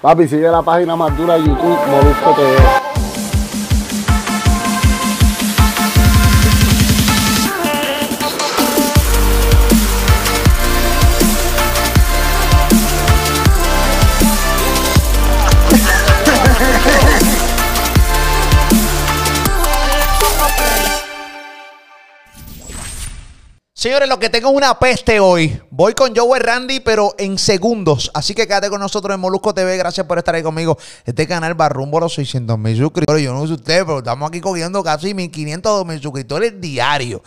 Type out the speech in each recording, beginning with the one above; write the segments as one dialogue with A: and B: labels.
A: Papi, sigue la página más dura de YouTube, Molusco TV.
B: Señores, lo que tengo es una peste hoy. Voy con Joe Randy, pero en segundos. Así que quédate con nosotros en Molusco TV. Gracias por estar ahí conmigo. Este canal va rumbo a los 600 mil suscriptores. Yo no sé ustedes, pero estamos aquí cogiendo casi 1500 mil suscriptores diarios.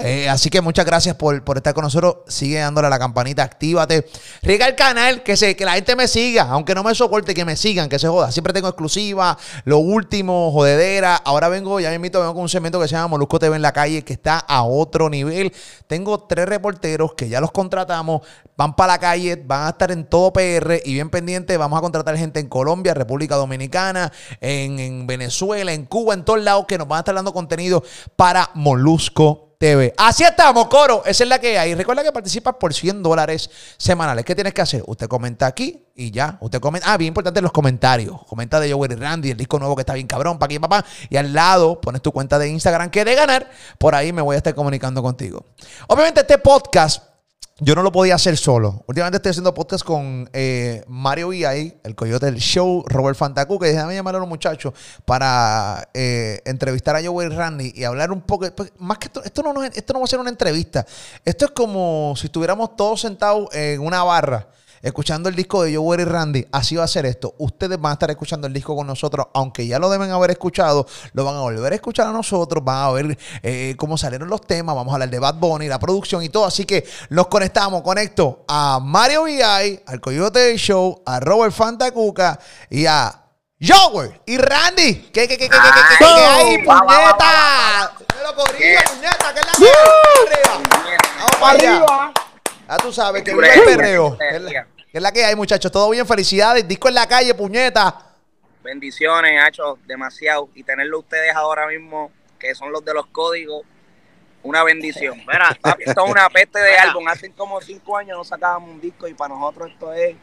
B: Eh, así que muchas gracias por, estar con nosotros. Sigue dándole a la campanita, actívate. Riega el canal, que, se, que la gente me siga, aunque no me soporte, que me sigan, que se joda. Siempre tengo exclusiva, lo último, jodedera. Ahora vengo, ya me invito, vengo con un segmento que se llama Molusco TV en la calle, que está a otro nivel. Tengo tres reporteros que ya los contratamos, van para la calle, van a estar en todo PR y bien pendiente. Vamos a contratar gente en Colombia, República Dominicana, en, en Venezuela, en Cuba, en todos lados que nos van a estar dando contenido para Molusco TV. Así estamos, coro. Esa es la que hay. Recuerda que participas por 100 dólares semanales. ¿Qué tienes que hacer? Usted comenta aquí y ya. Usted comenta. Ah, bien importante los comentarios. Comenta de Joey Randy, el disco nuevo que está bien cabrón, para aquí, papá. Y al lado pones tu cuenta de Instagram que de ganar. Por ahí me voy a estar comunicando contigo. Obviamente, este podcast yo no lo podía hacer solo. Últimamente estoy haciendo podcast con eh, Mario VI, el coyote del show, Robert Fantacu, que déjame llamar a los muchachos para eh, entrevistar a Joey Randy y hablar un poco. Pues, más que esto, esto no, esto no va a ser una entrevista. Esto es como si estuviéramos todos sentados en una barra escuchando el disco de Joe y Randy, así va a ser esto. Ustedes van a estar escuchando el disco con nosotros, aunque ya lo deben haber escuchado, lo van a volver a escuchar a nosotros, van a ver eh, cómo salieron los temas, vamos a hablar de Bad Bunny, la producción y todo. Así que los conectamos, conecto a Mario VI, al Coyote del Show, a Robert Fantacuca y a Joey y Randy. ¿Qué, qué, qué, qué, qué, qué, qué, hay, puñeta? puñeta, ¿qué es la que Vamos para arriba. Ah, tú sabes que vive el perreo. ¿Qué es la que hay, muchachos? Todo bien, felicidades. Disco en la calle, puñeta.
C: Bendiciones, Hacho, demasiado. Y tenerlo ustedes ahora mismo, que son los de los códigos, una bendición. Mira, esto es una peste de álbum. Hace como cinco años no sacábamos un disco y para nosotros esto es.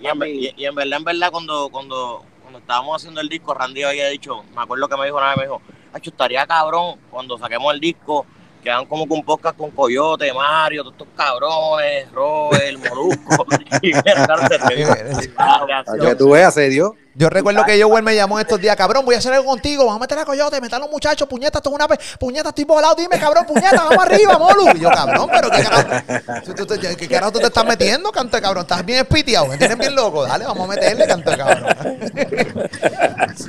D: Y en, verdad, en verdad, cuando, cuando, cuando estábamos haciendo el disco, Randy había dicho, me acuerdo que me dijo una vez, me dijo, Hacho, estaría cabrón cuando saquemos el disco quedan como con podcast con Coyote, Mario, todos estos cabrones, Robert, Molusco. y
B: que tú veas, se dio. Yo recuerdo que yo me llamó estos días, cabrón, voy a hacer algo contigo, vamos a meter a Coyote, meter a los muchachos, puñeta, esto es una puñeta, estoy volado, dime, cabrón, puñeta, vamos arriba, Molu. Y yo, cabrón, pero qué carajo, ¿qué carajo tú te estás metiendo, canto de cabrón? Estás bien espiteado, me tienes bien loco, dale, vamos a meterle, canto de cabrón.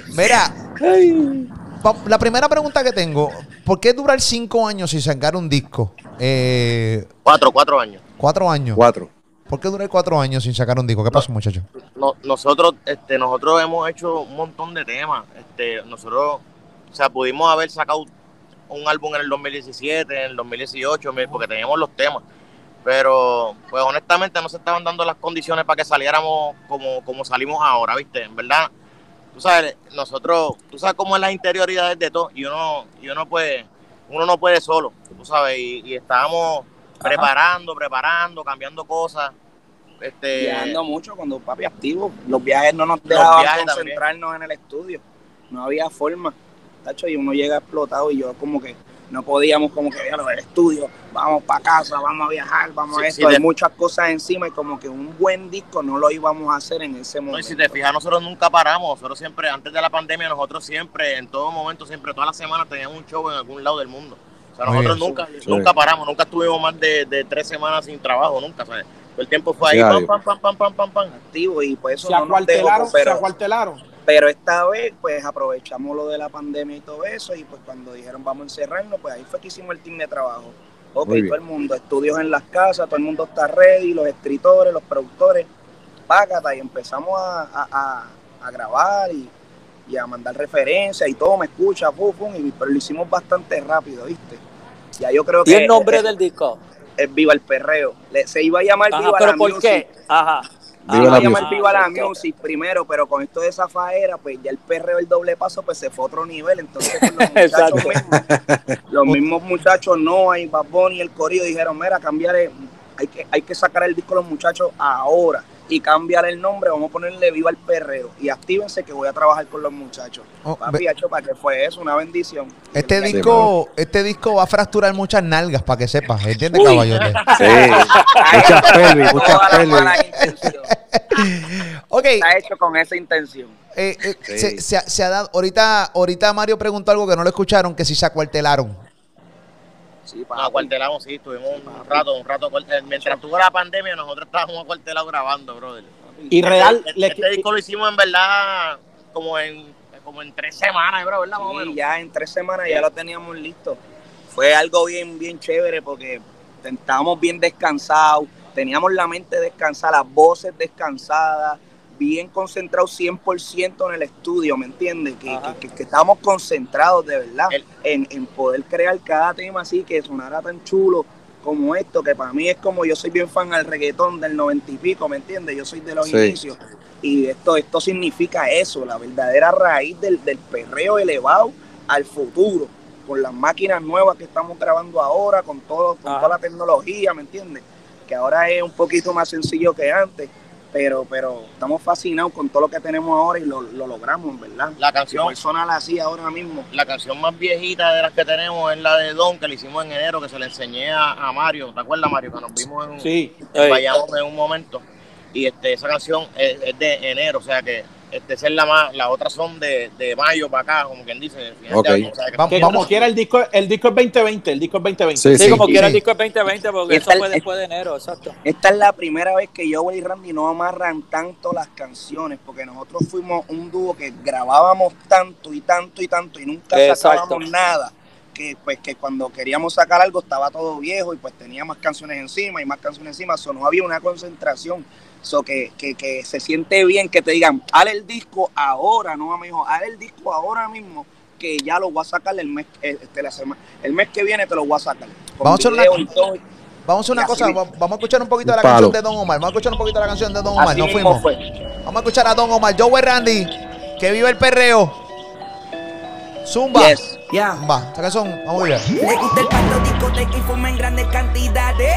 B: Mira, la primera pregunta que tengo, ¿por qué durar cinco años sin sacar un disco?
D: Eh, cuatro, cuatro años.
B: Cuatro años.
A: Cuatro.
B: ¿Por qué durar cuatro años sin sacar un disco? ¿Qué pasó, muchachos?
D: nosotros, este, nosotros hemos hecho un montón de temas. Este, nosotros, o sea, pudimos haber sacado un álbum en el 2017, en el 2018, porque teníamos los temas. Pero, pues honestamente no se estaban dando las condiciones para que saliéramos como, como salimos ahora, ¿viste? En verdad, tú sabes, nosotros, tú sabes cómo es las interioridades de todo, y uno, y uno puede, uno no puede solo, tú sabes, y, estábamos preparando, preparando, cambiando cosas. Este,
C: Viajando mucho cuando papi activo. Los viajes no nos dejaban concentrarnos en el estudio. No había forma. Tacho, y uno llega explotado y yo como que no podíamos como que ir al estudio, vamos para casa, vamos a viajar, vamos a esto, hay muchas cosas encima y como que un buen disco no lo íbamos a hacer en ese momento.
D: y si te fijas, nosotros nunca paramos, nosotros siempre, antes de la pandemia, nosotros siempre, en todo momento, siempre, todas las semanas teníamos un show en algún lado del mundo. O sea, nosotros nunca, nunca paramos, nunca estuvimos más de, tres semanas sin trabajo, nunca, ¿sabes? Todo el tiempo fue ahí, pam, pam, pam, pam, pam, pam, pam,
C: activo y pues eso
E: se no nos dejó, pero, se acuartelaron
C: pero esta vez, pues aprovechamos lo de la pandemia y todo eso, y pues cuando dijeron vamos a encerrarnos, pues ahí fue que hicimos el team de trabajo. Ok, todo el mundo, estudios en las casas, todo el mundo está ready, los escritores, los productores, págata, y empezamos a, grabar y, a mandar referencias y todo, me escucha, pum, pum, y, pero lo hicimos bastante rápido, ¿viste? Ya yo creo que...
E: ¿Y el nombre del disco?
C: Es Viva el Perreo. se iba a llamar
E: Viva ¿pero por qué? Ajá.
C: Viva la llamar Viva la Music primero, pero con esto de esa faera, pues ya el perreo, el doble paso, pues se fue a otro nivel. Entonces, pues, los, muchachos mismos, los mismos muchachos, no Bad Bunny y el Corillo dijeron: Mira, cambiar, hay que, hay que sacar el disco a los muchachos ahora. Y cambiar el nombre, vamos a ponerle Viva el Perreo y actívense que voy a trabajar con los muchachos.
B: Oh,
C: Papi, hecho, para que fue eso, una bendición.
B: Este
C: Sí,
B: disco, este disco va a fracturar muchas nalgas para que sepas, ¿entiendes, caballote?
F: Sí. Muchas pelvis, muchas pelvis.
C: malas intenciones.
B: Ok,
C: Está hecho con esa intención.
B: eh, eh,
F: Sí.
B: se, se ha dado, ahorita, ahorita Mario preguntó algo que no lo escucharon, que si se acuartelaron.
C: Sí,
D: Nos acuartelamos, sí, estuvimos un rato, un rato. eh, Mientras tuvo la pandemia, nosotros estábamos acuartelados grabando, brother.
E: Y real,
D: Este, este disco lo hicimos en verdad como en, como en tres semanas, bro, ¿verdad?
C: Sí, ya en tres semanas ya lo teníamos listo. Fue algo bien, bien chévere porque estábamos bien descansados, teníamos la mente descansada, las voces descansadas, bien concentrados 100% en el estudio, ¿me entiendes? Que, que, que- que estábamos concentrados de verdad
D: El-
C: en, en poder crear cada tema así que sonara tan chulo como esto, que para mí es como yo soy bien fan al reggaetón del noventa y pico, ¿me entiendes? Yo soy de los
F: Sí.
C: inicios. Y esto, esto significa eso, la verdadera raíz del, del perreo elevado al futuro, con las máquinas nuevas que estamos grabando ahora, con todo, con
E: Ajá.
C: toda la tecnología, ¿me entiendes? Que ahora es un poquito más sencillo que antes, pero, pero estamos fascinados con todo lo que tenemos ahora y lo, lo logramos, en verdad.
D: La canción,
C: por sonar así ahora mismo.
D: la canción más viejita de las que tenemos es la de Don, que le hicimos en enero, que se le enseñé a, a Mario. ¿Te acuerdas, Mario? Que nos vimos en,
E: Sí.
D: en en un momento. Y este, esa canción es, es de enero, o sea que este, es la más, las otras son de, de mayo para acá, como quien dice. del final
F: Ok.
D: de año, o sea que-
B: Vamos-
E: como quiera el disco, el disco es 2020, el disco es 2020.
F: Sí,
E: Sí,
F: sí.
E: como quiera
B: Sí.
E: el disco es 2020 porque
C: Y
E: eso fue después de enero, exacto.
C: Esta es la primera vez que yo y Randy no amarran tanto las canciones, porque nosotros fuimos un dúo que grabábamos tanto y tanto y tanto y nunca
E: Exacto.
C: sacábamos nada. Que pues que cuando queríamos sacar algo estaba todo viejo y pues tenía más canciones encima y más canciones encima, so, no había una concentración. So que, que, que se siente bien que te digan, haz el disco ahora, no dijo, haz el disco ahora mismo, que ya lo voy a sacar el mes, este, la semana, el mes que viene te lo voy a sacar.
B: Vamos a hacer una-
C: todo.
B: Vamos a hacer una cosa,
C: mismo.
B: va- vamos a escuchar un poquito de la
F: Un
B: canción
F: palo.
B: de Don Omar. Vamos a escuchar un poquito de la canción de Don Omar.
C: Así
B: Nos fuimos.
C: fue.
B: Vamos a escuchar a Don Omar. Joe Randy, que vive el perreo. Zumba.
C: Yes.
G: Ya.
B: Zumba. Esta canción, vamos a ver.
G: Le gusta el pasto, discoteca y fuma en grandes cantidades.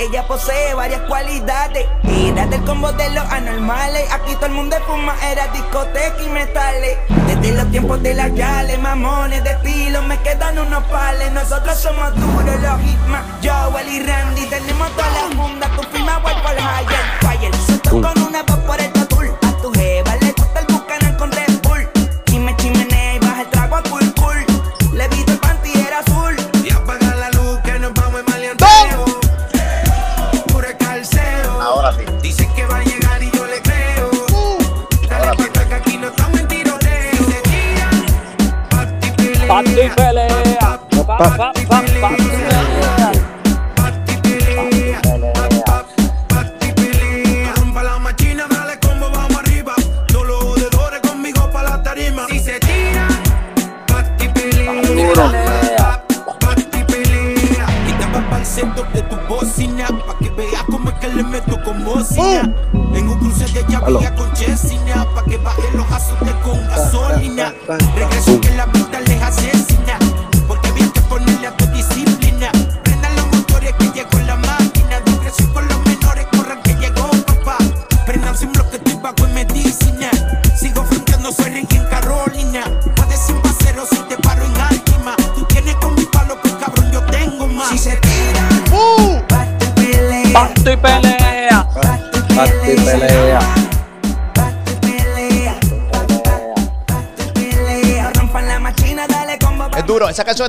G: Ella posee varias cualidades. Era del combo de los anormales. Aquí todo el mundo fuma, era discoteca y metales. Desde los tiempos de las yales, mamones de estilo, me quedan unos pales. Nosotros somos duros, los hitman. Joel y Randy,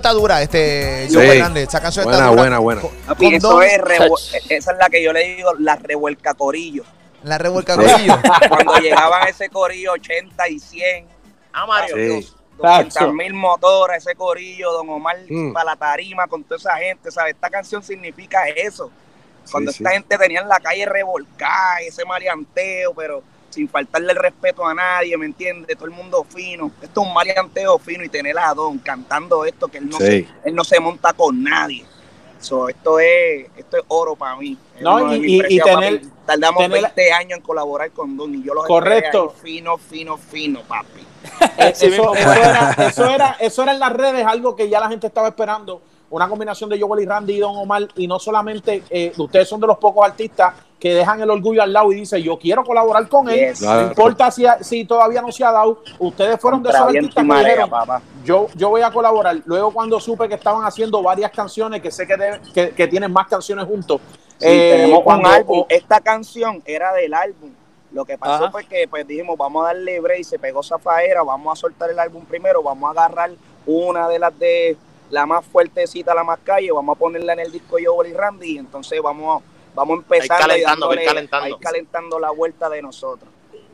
B: está dura, este
F: Sí.
B: Joe Randy. Esa canción está
F: Buena,
B: dura.
F: buena, buena.
B: Con
C: eso es revu- esa es la que yo le digo, la revuelca corillo.
B: La revuelca corillo.
C: Cuando llegaban ese corillo 80 y 100,
D: Ah, Mario.
F: Sí.
C: 200 mil motoras, ese corillo, Don Omar
F: Mm.
C: para la tarima con toda esa gente, ¿sabes? Esta canción significa eso. Cuando
F: Sí,
C: esta
F: sí.
C: gente tenía en la calle revolcada, ese marianteo, pero sin faltarle el respeto a nadie, ¿me entiendes? Todo el mundo fino. Esto es un marianteo fino y tener a Don cantando esto que él no,
F: Sí.
C: se, él no se monta con nadie. So, esto es esto es oro para mí.
E: No, y- y- y tener-
C: papi. Tardamos
E: tener-
C: 20 años en colaborar con Don y yo los
E: Correcto.
C: fino, fino, fino, papi.
E: Eso, mismo eso era, eso, era, eso era en las redes algo que ya la gente estaba esperando. Una combinación de Joel y Randy y Don Omar. Y no solamente, eh, ustedes son de los pocos artistas que dejan el orgullo al lado y dicen, yo quiero colaborar con él,
C: Yes.
E: no importa si, si todavía no se ha dado. Ustedes fueron de esos artistas que dijeron,
C: papá.
E: yo, yo voy a colaborar. Luego cuando supe que estaban haciendo varias canciones, que sé que, de- que, que tienen más canciones juntos.
C: Sí,
E: eh,
C: tenemos
E: cuando-
C: un álbum. Esta canción era del álbum. Lo que pasó
H: Ajá.
C: fue que pues dijimos, vamos a darle break, se pegó Zafaera, vamos a soltar el álbum primero, vamos a agarrar una de las de la más fuertecita, la más calle, vamos a ponerla en el disco Joel y Randy, y entonces vamos, vamos a empezar
D: Ahí calentando, calentando.
C: calentando la vuelta de nosotros.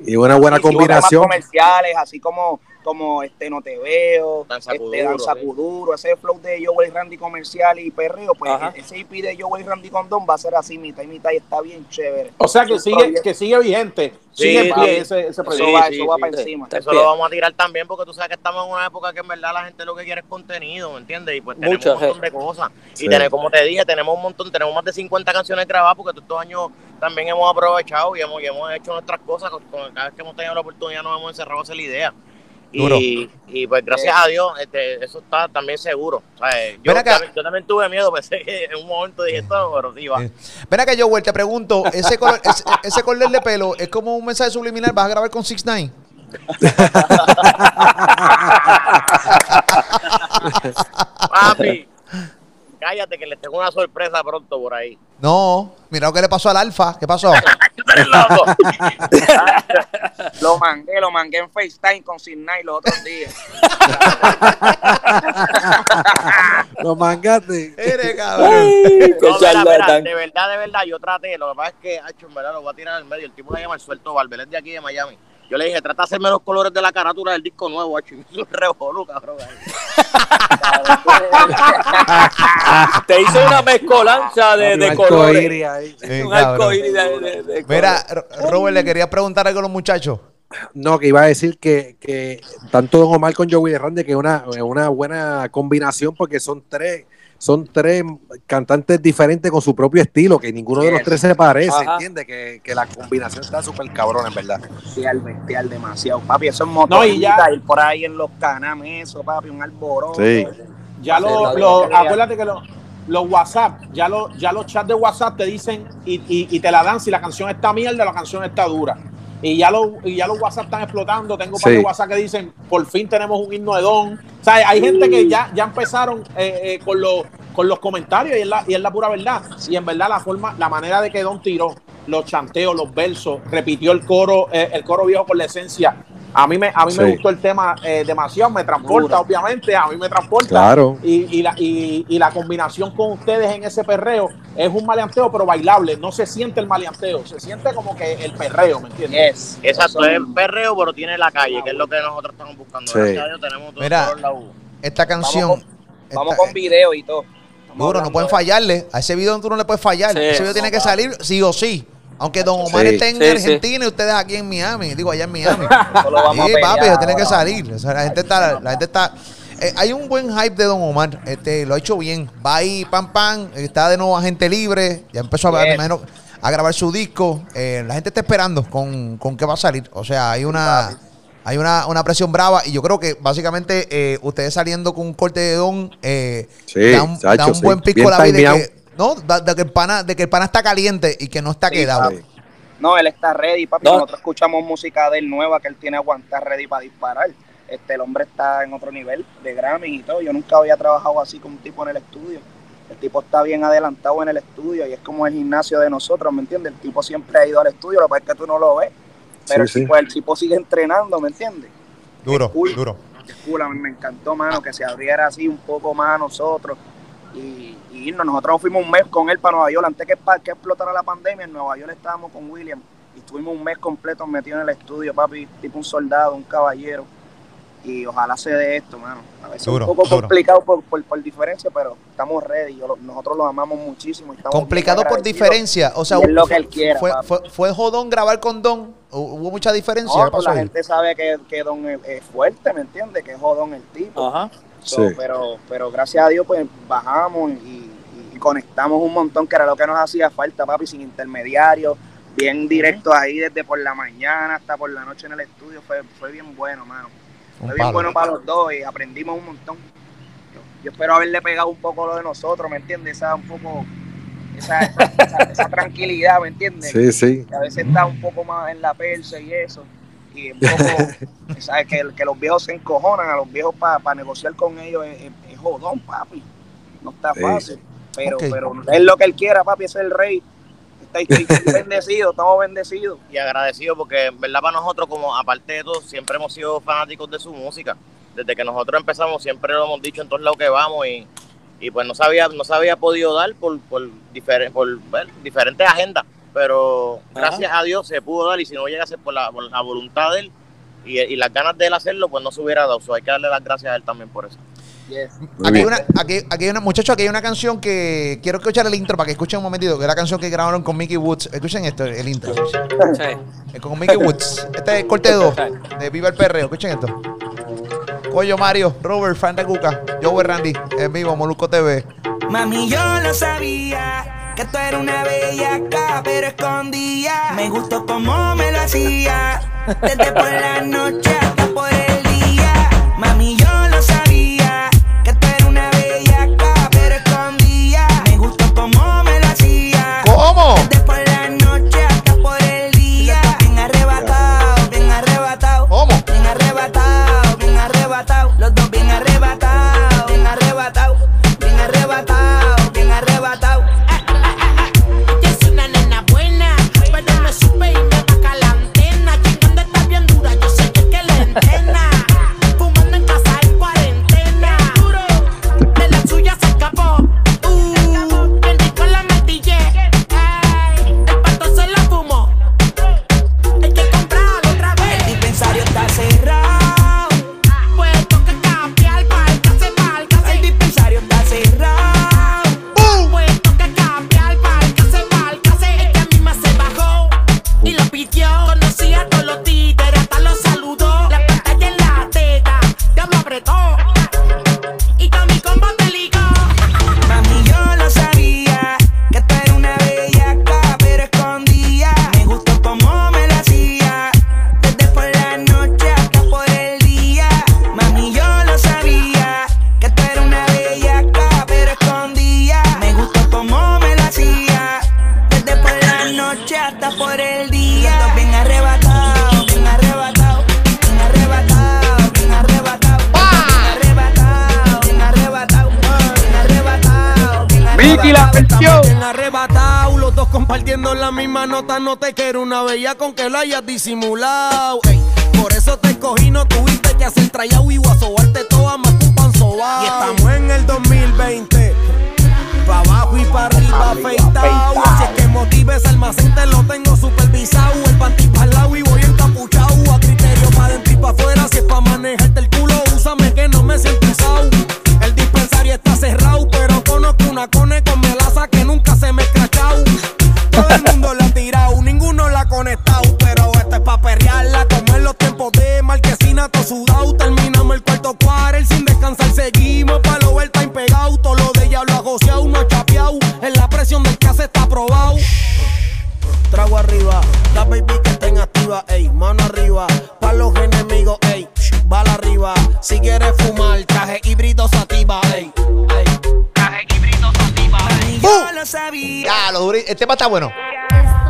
F: Y una buena
C: Hicimos
F: combinación.
C: comerciales, así como, como este No Te Veo,
D: Danza
C: este,
D: Kuduro,
C: Danza
D: sí.
C: Kuduro, ese flow de Joel y Randy comercial y perreo, pues
H: Ajá.
C: ese IP de Joel y Randy Condón va a ser así, mitad y mitad, y está bien chévere.
E: O sea que sigue,
C: proyecto.
E: que sigue vigente,
D: Sí,
E: sigue en pie ese, ese
C: Eso
E: proyecto.
C: va,
D: sí,
C: eso va
D: sí,
C: para
H: sí.
C: encima.
D: Eso
H: bien.
D: lo vamos a tirar también porque tú sabes que estamos en una época que en verdad la gente lo que quiere es contenido, ¿me entiendes? Y pues tenemos un montón de cosas.
F: Sí.
D: Y tenemos, como te dije, tenemos un montón, tenemos más de 50 canciones grabadas porque todos estos años también hemos aprovechado y hemos, y hemos hecho nuestras cosas. Cada vez que hemos tenido la oportunidad nos hemos encerrado a hacer la idea. Y, y pues gracias a Dios, este, eso está también seguro. O sea, eh, yo, también, yo también tuve miedo, pensé que en un momento dije esto, no, pero sí va.
B: Ven acá, Joel, te pregunto, ese color, ese, ese color de pelo es como un mensaje subliminal, ¿vas a grabar con 6 9
D: Papi, cállate que les tengo una sorpresa pronto por ahí.
B: No, mira lo que le pasó al alfa, ¿qué pasó?
D: Loco.
C: Lo mangué, lo mangué en FaceTime con Sidney los otros días.
F: Los mangates.
B: Eres cabrón.
H: Qué
D: No, mira, mira,
H: charlatán.
D: de verdad, de verdad, yo traté. Lo que pasa es que, hacho, en verdad, lo voy a tirar al medio. El tipo se llama el suelto Valverde de aquí de Miami. Yo le dije, trata de hacerme los colores de la carátula del disco nuevo, hacho. Y me hizo un revolú, cabrón.
H: Te hizo una mezcolanza de, de
F: Un
H: colores.
B: Sí,
H: Un arcoíris de, de- de
B: Mira,
H: colores.
B: Robert, le quería preguntar algo a los muchachos.
F: No, que iba a decir que, que tanto Don Omar con Joey Randy que es una, es una buena combinación porque son tres, son tres cantantes diferentes con su propio estilo, que ninguno de los tres se parece,
H: Ajá.
F: ¿entiendes? Que, que la combinación está súper cabrón, en verdad.
C: Bestial, bestial, demasiado. Papi, eso es motor.
E: No, y ya-
C: Ir por ahí en los canames, eso, papi, un alboroto.
F: Sí.
E: Ya lo, lo- acuérdate que lo- los WhatsApp, ya, lo, ya los chats de WhatsApp te dicen y, y- y te la dan si la canción está mierda, la canción está dura. Y ya, lo, y ya los WhatsApp están explotando. Tengo
F: Sí.
E: WhatsApp que dicen, por fin tenemos un himno de Don. O sea, hay gente que ya, ya empezaron eh, eh, con, los, con los comentarios y es, la, y es la pura verdad. Y en verdad la forma, la manera de que Don tiró los chanteos, los versos, repitió el coro, eh, el coro viejo con la esencia. A mí me, a mí me gustó el tema eh, demasiado, me transporta, obviamente, a mí me transporta.
F: Claro.
E: Y, y la, y, y la combinación con ustedes en ese perreo es un maleanteo, pero bailable. No se siente el maleanteo, se siente como que el perreo, ¿me entiendes?
C: Yes.
D: Exacto, es perreo, pero tiene la calle, que es lo que nosotros estamos buscando.
F: Sí.
D: Gracias a Dios tenemos todo
B: Mira. Esta canción.
C: Vamos Vamos
B: esta-
C: con video y todo. Estamos
B: Duro, no pueden
C: de-
B: fallarle. A ese video tú no le puedes fallar.
H: Sí.
B: ese video tiene que salir sí o sí. Aunque Don Omar
F: Sí.
B: esté en
H: Sí, sí.
B: Argentina y ustedes aquí en Miami. Digo, allá en Miami.
C: Eso lo vamos
B: sí,
C: a
B: papi, eso tiene que salir. O sea, la gente está. La gente está eh, hay un buen hype de Don Omar. Este, lo ha hecho bien. Va ahí, pam, pam. Está de nuevo agente libre. Ya empezó a, imagino, a grabar su disco. Eh, la gente está esperando con, con qué va a salir. O sea, hay una. Hay una, una presión brava y yo creo que básicamente eh, ustedes saliendo con un corte de don eh,
F: Sí,
B: da un,
F: chacho,
B: da un
F: sí.
B: buen pico a la vida que, no, de que el pana, de que el pana está caliente y que no está
C: Sí,
B: quedado.
C: papi. No, él está ready, papi.
H: No.
C: Nosotros escuchamos música de él nueva que él tiene aguantar ready para disparar. Este, el hombre está en otro nivel de Grammy y todo. Yo nunca había trabajado así con un tipo en el estudio. El tipo está bien adelantado en el estudio y es como el gimnasio de nosotros, ¿me entiendes? El tipo siempre ha ido al estudio, lo que pasa es que tú no lo ves. Pero
F: Sí,
C: el,
F: sí.
C: tipo, el tipo sigue entrenando, ¿me entiendes?
B: Duro,
C: Cool.
B: duro.
C: Qué cool, a mí me encantó, mano, que se abriera así un poco más a nosotros y, y irnos. Nosotros fuimos un mes con él para Nueva York. Antes que, que explotara la pandemia, en Nueva York estábamos con William y estuvimos un mes completo metidos en el estudio, papi, tipo un soldado, un caballero. Y ojalá se dé esto, mano. A veces
B: Duro,
C: es un poco
B: duro.
C: complicado por, por, por diferencia, pero estamos ready. Yo lo- nosotros lo amamos muchísimo.
B: Complicado por diferencia. O sea,
C: es lo
B: fue,
C: que él quiera,
B: fue, fue, fue jodón grabar con Don. Hubo mucha diferencia.
C: No,
B: ¿Qué
C: pues la
B: ahí?
C: gente sabe que, que Don es, es fuerte, ¿me entiendes? Que es jodón el tipo.
H: Ajá.
C: So,
F: Sí.
C: pero, pero gracias a Dios, pues bajamos y, y- y conectamos un montón, que era lo que nos hacía falta, papi, sin intermediarios, bien directo ahí desde por la mañana hasta por la noche en el estudio. Fue, fue bien bueno, mano.
B: Un
C: Fue bien
B: palo.
C: bueno para los dos y aprendimos un montón. Yo, yo espero haberle pegado un poco lo de nosotros, ¿me entiendes? Esa un poco esa, esa, esa- esa tranquilidad, ¿me entiendes?
F: Sí, sí.
C: Que a veces está un poco más en la persa y eso. Y un poco, ¿sabes? Que, que los viejos se encojonan a los viejos para negociar con ellos es, es- es jodón, papi. No está
F: Sí.
C: fácil. Pero, pero es lo que él quiera, papi, es el rey. Está, está bendecido, estamos bendecidos.
D: y agradecido porque en verdad para nosotros como aparte de todo siempre hemos sido fanáticos de su música desde que nosotros empezamos siempre lo hemos dicho en todos lados que vamos y, y pues no se había no se había podido dar por por, diferen- por bueno, diferentes agendas pero gracias a Dios se pudo dar y si no llega a ser por la, por la voluntad de él y, y las ganas de él hacerlo pues no se hubiera dado So, hay que darle las gracias a él también por eso
B: Aquí hay, una, aquí, aquí hay una, muchachos, aquí hay una canción que quiero escuchar el intro para que escuchen un momentito, que es la canción que grabaron con Mickey Woods. Escuchen esto, el intro.
H: Sí.
B: Con Mickey Woods. Este es corte 2 de Viva el Perreo. Escuchen esto. Coyo Mario, Robert, Fan de Cuca, Joe Randy, en vivo, Molusco TV.
G: Mami, yo lo sabía que tú eras una bellaca, pero escondía. Me gustó como me lo hacía, desde por la noche hasta por el que
I: En la presión del que está probado. Trago arriba, la baby que estén activa, ey, mano arriba, pa' los enemigos, ey, bala arriba. Si quieres fumar, traje híbrido sativa, ey, ey, traje híbrido sativa, ey.
G: Yo lo sabía.
B: Ya, lo duri. El tema está bueno.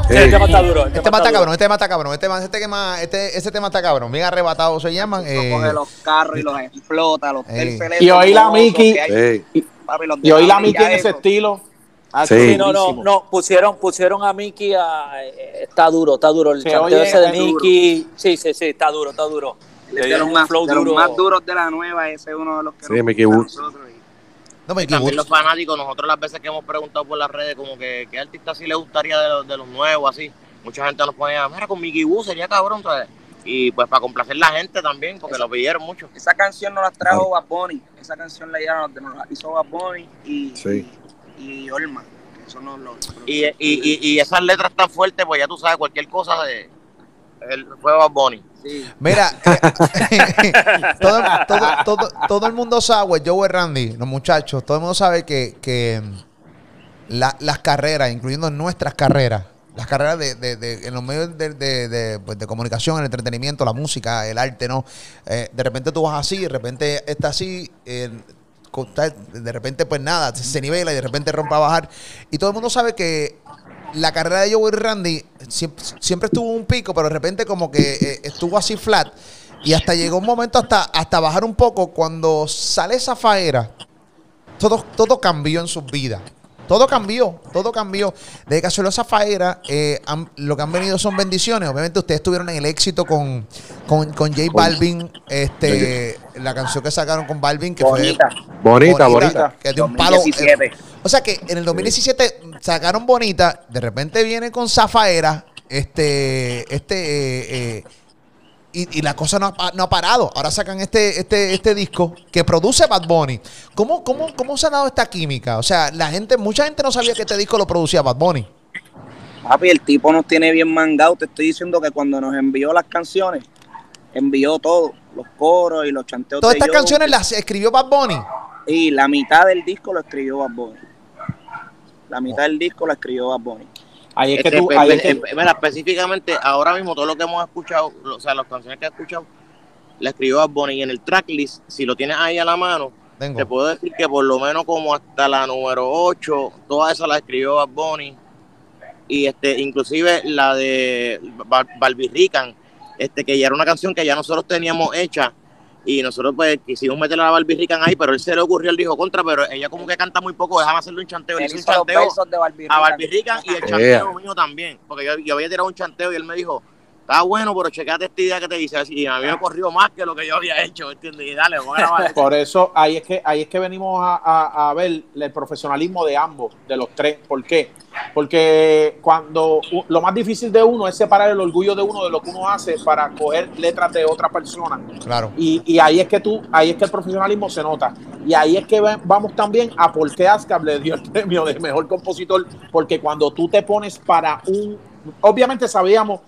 H: Sí, el tema está duro. el
B: Este
H: tema
B: está
H: duro.
B: cabrón, este tema está cabrón. Este, tema- este, tema, este, ese tema está cabrón. Bien arrebatado se llaman. eh,
C: coge los carros y los explota, los
E: Y oí la Mickey.
F: Sí.
C: papi, los
E: Y hoy la Mickey en ese estilo. Ah,
F: Sí.
H: Sí, no, no, no, pusieron, pusieron a Mickey a, eh, está duro, está duro. El
E: Se
H: chanteo
E: oye,
H: ese de
E: duro.
H: Mickey, sí, sí, sí, está duro, está duro. Le
C: de
H: dieron
C: los,
H: un
C: más,
H: flow
C: de los
H: duro.
C: más duros de la nueva, ese es uno de los que
F: Sí, Mickey Woods.
C: nosotros. y-
B: no me
D: también los fanáticos, nosotros las veces que hemos preguntado por las redes, como que qué artista sí le gustaría de los, de los nuevos, así. Mucha gente nos ponía, mira, con Mickey Wu sería cabrón, ¿sabes? Y pues para complacer la gente también, porque lo pidieron mucho.
C: Esa canción nos la trajo Bad Bunny, esa canción la, nos la hizo Bad Bunny y,
F: Sí.
C: y, y Olma. Eso no lo
D: Y, y, y, y esas letras tan fuertes, pues ya tú sabes, cualquier cosa de. El, fue Bad Bunny.
C: sí.
B: Mira, eh, todo, todo, todo, todo el mundo sabe, Joe Randy, los muchachos, todo el mundo sabe que, que la- las carreras, incluyendo nuestras carreras, las carreras de, en los medios de, pues, de comunicación, el entretenimiento, la música, el arte, ¿no? Eh, de repente tú vas así, de repente está así. eh, de repente, pues nada, se, nivela y de repente rompe a bajar. Y todo el mundo sabe que la carrera de Joey Randy siempre, siempre estuvo un pico, pero de repente como que eh, estuvo así flat. Y hasta llegó un momento hasta, hasta bajar un poco. Cuando sale esa faera, todo, todo cambió en sus vidas. Todo cambió, todo cambió. Desde que salió esa faera, eh, han- lo que han venido son bendiciones. Obviamente ustedes tuvieron en el éxito con, con, con J Balvin, este, la canción que sacaron con Balvin, que
C: Bonita.
B: fue
F: Bonita, bonita.
B: que dio un palo.
C: 2017.
B: eh, o sea que en el 2017 sacaron bonita, de repente viene con Zafaera, este, este, eh, eh, y, y la cosa no ha, no ha parado. Ahora sacan este, este, este disco que produce Bad Bunny. ¿Cómo, cómo, ¿Cómo se ha dado esta química? O sea, la gente, mucha gente no sabía que este disco lo producía Bad Bunny.
C: Papi, el tipo nos tiene bien mangado. Te estoy diciendo que cuando nos envió las canciones, envió todo, los coros y los chanteos.
B: Todas
C: de
B: estas
C: yo.
B: canciones las escribió Bad Bunny.
C: Y la mitad del disco lo escribió Bad Bunny. La mitad del disco lo escribió Bad Bunny.
E: Ahí es que tú,
D: pe-
E: ahí
D: pe-
E: es que-
D: mira, específicamente, ahora mismo todo lo que hemos escuchado, o sea, las canciones que he escuchado, la escribió Bad Bunny y en el tracklist, si lo tienes ahí a la mano,
B: Tengo.
D: te puedo decir que por lo menos como hasta la número 8, toda esa la escribió Bad Bunny. Y este, inclusive la de Bar- Barbie Rican, este, que ya era una canción que ya nosotros teníamos hecha. Y nosotros pues quisimos meterle a la Barbie Rican ahí, pero él se le ocurrió, él dijo contra, pero ella como que canta muy poco, déjame hacerle un chanteo. Le
C: Él
D: hizo un chanteo
C: versos de Barbie
D: a. Barbie Rican y el chanteo
F: Yeah.
D: mío también. Porque yo, yo había tirado un chanteo y él me dijo, está bueno, pero checate esta idea que te dice. Y a mí me corrió más que lo que yo había hecho, ¿entiendes? Y dale, vamos a grabar.
E: Por eso ahí es que ahí es que venimos a, a- a ver el profesionalismo de ambos, de los tres. ¿Por qué? Porque cuando lo más difícil de uno es separar el orgullo de uno de lo que uno hace para coger letras de otra persona.
B: Claro.
E: Y, y ahí es que tú, ahí es que el profesionalismo se nota. Y ahí es que vamos también a por qué ASCAP le dio el premio de mejor compositor, porque cuando tú te pones para un obviamente sabíamos,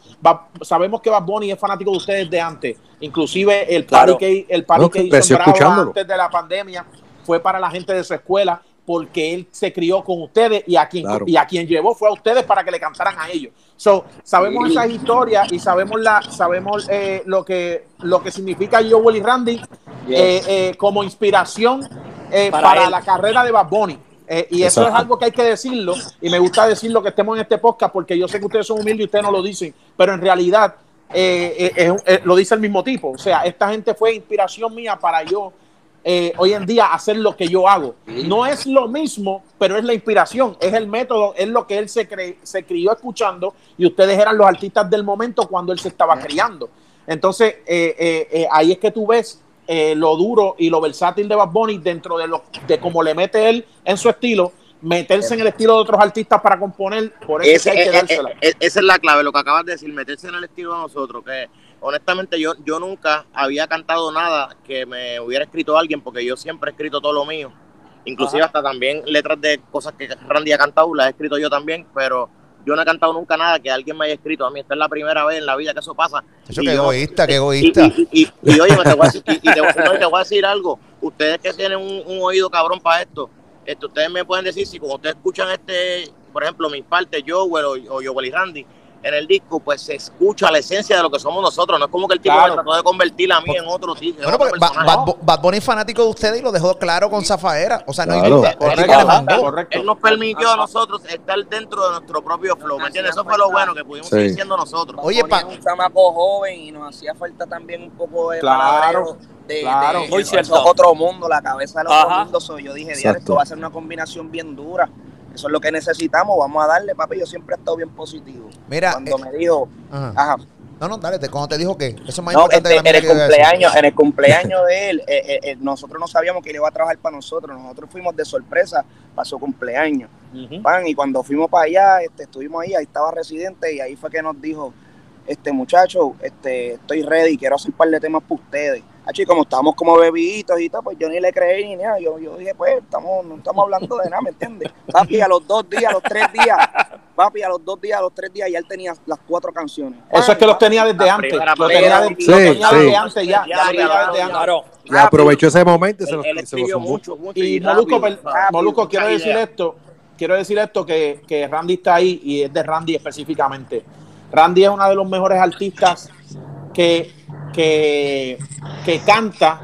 E: sabemos que Bad Bunny es fanático de ustedes de antes. Inclusive el party
H: Claro.
E: que, el party
F: No,
E: que hizo antes de la pandemia fue para la gente de su escuela porque él se crió con ustedes y a quien,
F: Claro.
E: y a quien llevó fue a ustedes para que le cantaran a ellos. So, sabemos
C: Sí.
E: esas historias y sabemos la sabemos eh, lo que lo que significa Joel y Randy eh, eh, como inspiración eh,
H: Para
E: para, la carrera de Bad Bunny. Eh, y eso es algo que hay que decirlo. Y me gusta decirlo que estemos en este podcast porque yo sé que ustedes son humildes y ustedes no lo dicen. Pero en realidad eh, eh, eh, lo dice el mismo tipo. O sea, esta gente fue inspiración mía para yo eh, hoy en día hacer lo que yo hago. No es lo mismo, pero es la inspiración, es el método, es lo que él se, cre- se crió escuchando y ustedes eran los artistas del momento cuando él se estaba criando. Entonces, eh, eh, eh, ahí es que tú ves eh, lo duro y lo versátil de Bad Bunny dentro de, lo, de cómo le mete él en su estilo, meterse en el estilo de otros artistas para componer, por eso es
D: Ese-
E: que hay que dársela.
D: esa es la clave, lo que acabas de decir, meterse en el estilo de nosotros, que honestamente yo, yo nunca había cantado nada que me hubiera escrito alguien, porque yo siempre he escrito todo lo mío, inclusive hasta también letras de cosas que Randy ha cantado, las he escrito yo también, pero yo no he cantado nunca nada que alguien me haya escrito a mí, esta es la primera vez en la vida que eso pasa.
B: Eso
D: yo-
B: egoísta, que
D: y,
B: egoísta.
D: y, oye, te voy a decir, algo. Ustedes que tienen un, un oído cabrón para esto, esto, ustedes me pueden decir si cuando ustedes escuchan este, por ejemplo, mis partes, Joel o, o Joel y Randy, en el disco, pues se escucha la esencia de lo que somos nosotros. No es como que el tipo
E: Claro.
D: me trató de convertir a mí en otro tipo. en
B: Bueno, porque. Bad, Bad Bunny es fanático de ustedes y lo dejó claro con Zafaera. O sea, no hay
F: Claro.
B: duda. Mandó.
E: correcto.
D: Él nos permitió a nosotros estar dentro de nuestro propio flow, ¿me entiendes? Eso fue lo bueno que pudimos
F: Sí.
D: seguir siendo nosotros.
B: Oye, pa-
C: un chamaco joven y nos hacía falta también un poco de
E: Claro,
C: de,
E: claro.
C: de-
H: Muy cierto.
C: otro mundo, la cabeza del otro
H: Ajá.
C: mundo soy. Yo dije, "Diablo,
F: Exacto.
C: esto va a ser una combinación bien dura. Eso es lo que necesitamos, vamos a darle, papi. Yo siempre he estado bien positivo.
B: Mira,
C: Cuando
B: eh,
C: me dijo,
B: Ajá.
C: ajá,
B: No, no, dale, te- cuando te dijo que eso es más
C: no,
B: importante
C: este, en el cumpleaños, en el cumpleaños de él, eh, eh, eh, nosotros no sabíamos que él iba a trabajar para nosotros. Nosotros fuimos de sorpresa para su cumpleaños. Pan, y cuando fuimos para allá, este, estuvimos ahí, ahí estaba residente y ahí fue que nos dijo, este muchacho, este, estoy ready, quiero hacer un par de temas para ustedes. Así como estábamos como bebiditos y tal, pues yo ni le creí ni nada. Yo, yo dije, pues, estamos, no estamos hablando de nada, ¿me entiendes? Papi, a los dos días, a los tres días, papi, a los dos días, a los tres días, ya él tenía las cuatro canciones.
E: Eso es que los tenía desde antes.
D: primera
E: Lo tenía, de-
C: Sí,
E: lo tenía
F: sí.
E: desde antes ya. ya desde.
H: Claro.
F: Aprovechó ese momento y se
D: Él,
F: lo,
D: él
F: se
D: mucho, mucho.
E: Y
D: rápido,
E: Moluco, Moluco, quiero decir esto, quiero decir esto que, que Randy está ahí y es de Randy específicamente. Randy es uno de los mejores artistas que, que, que canta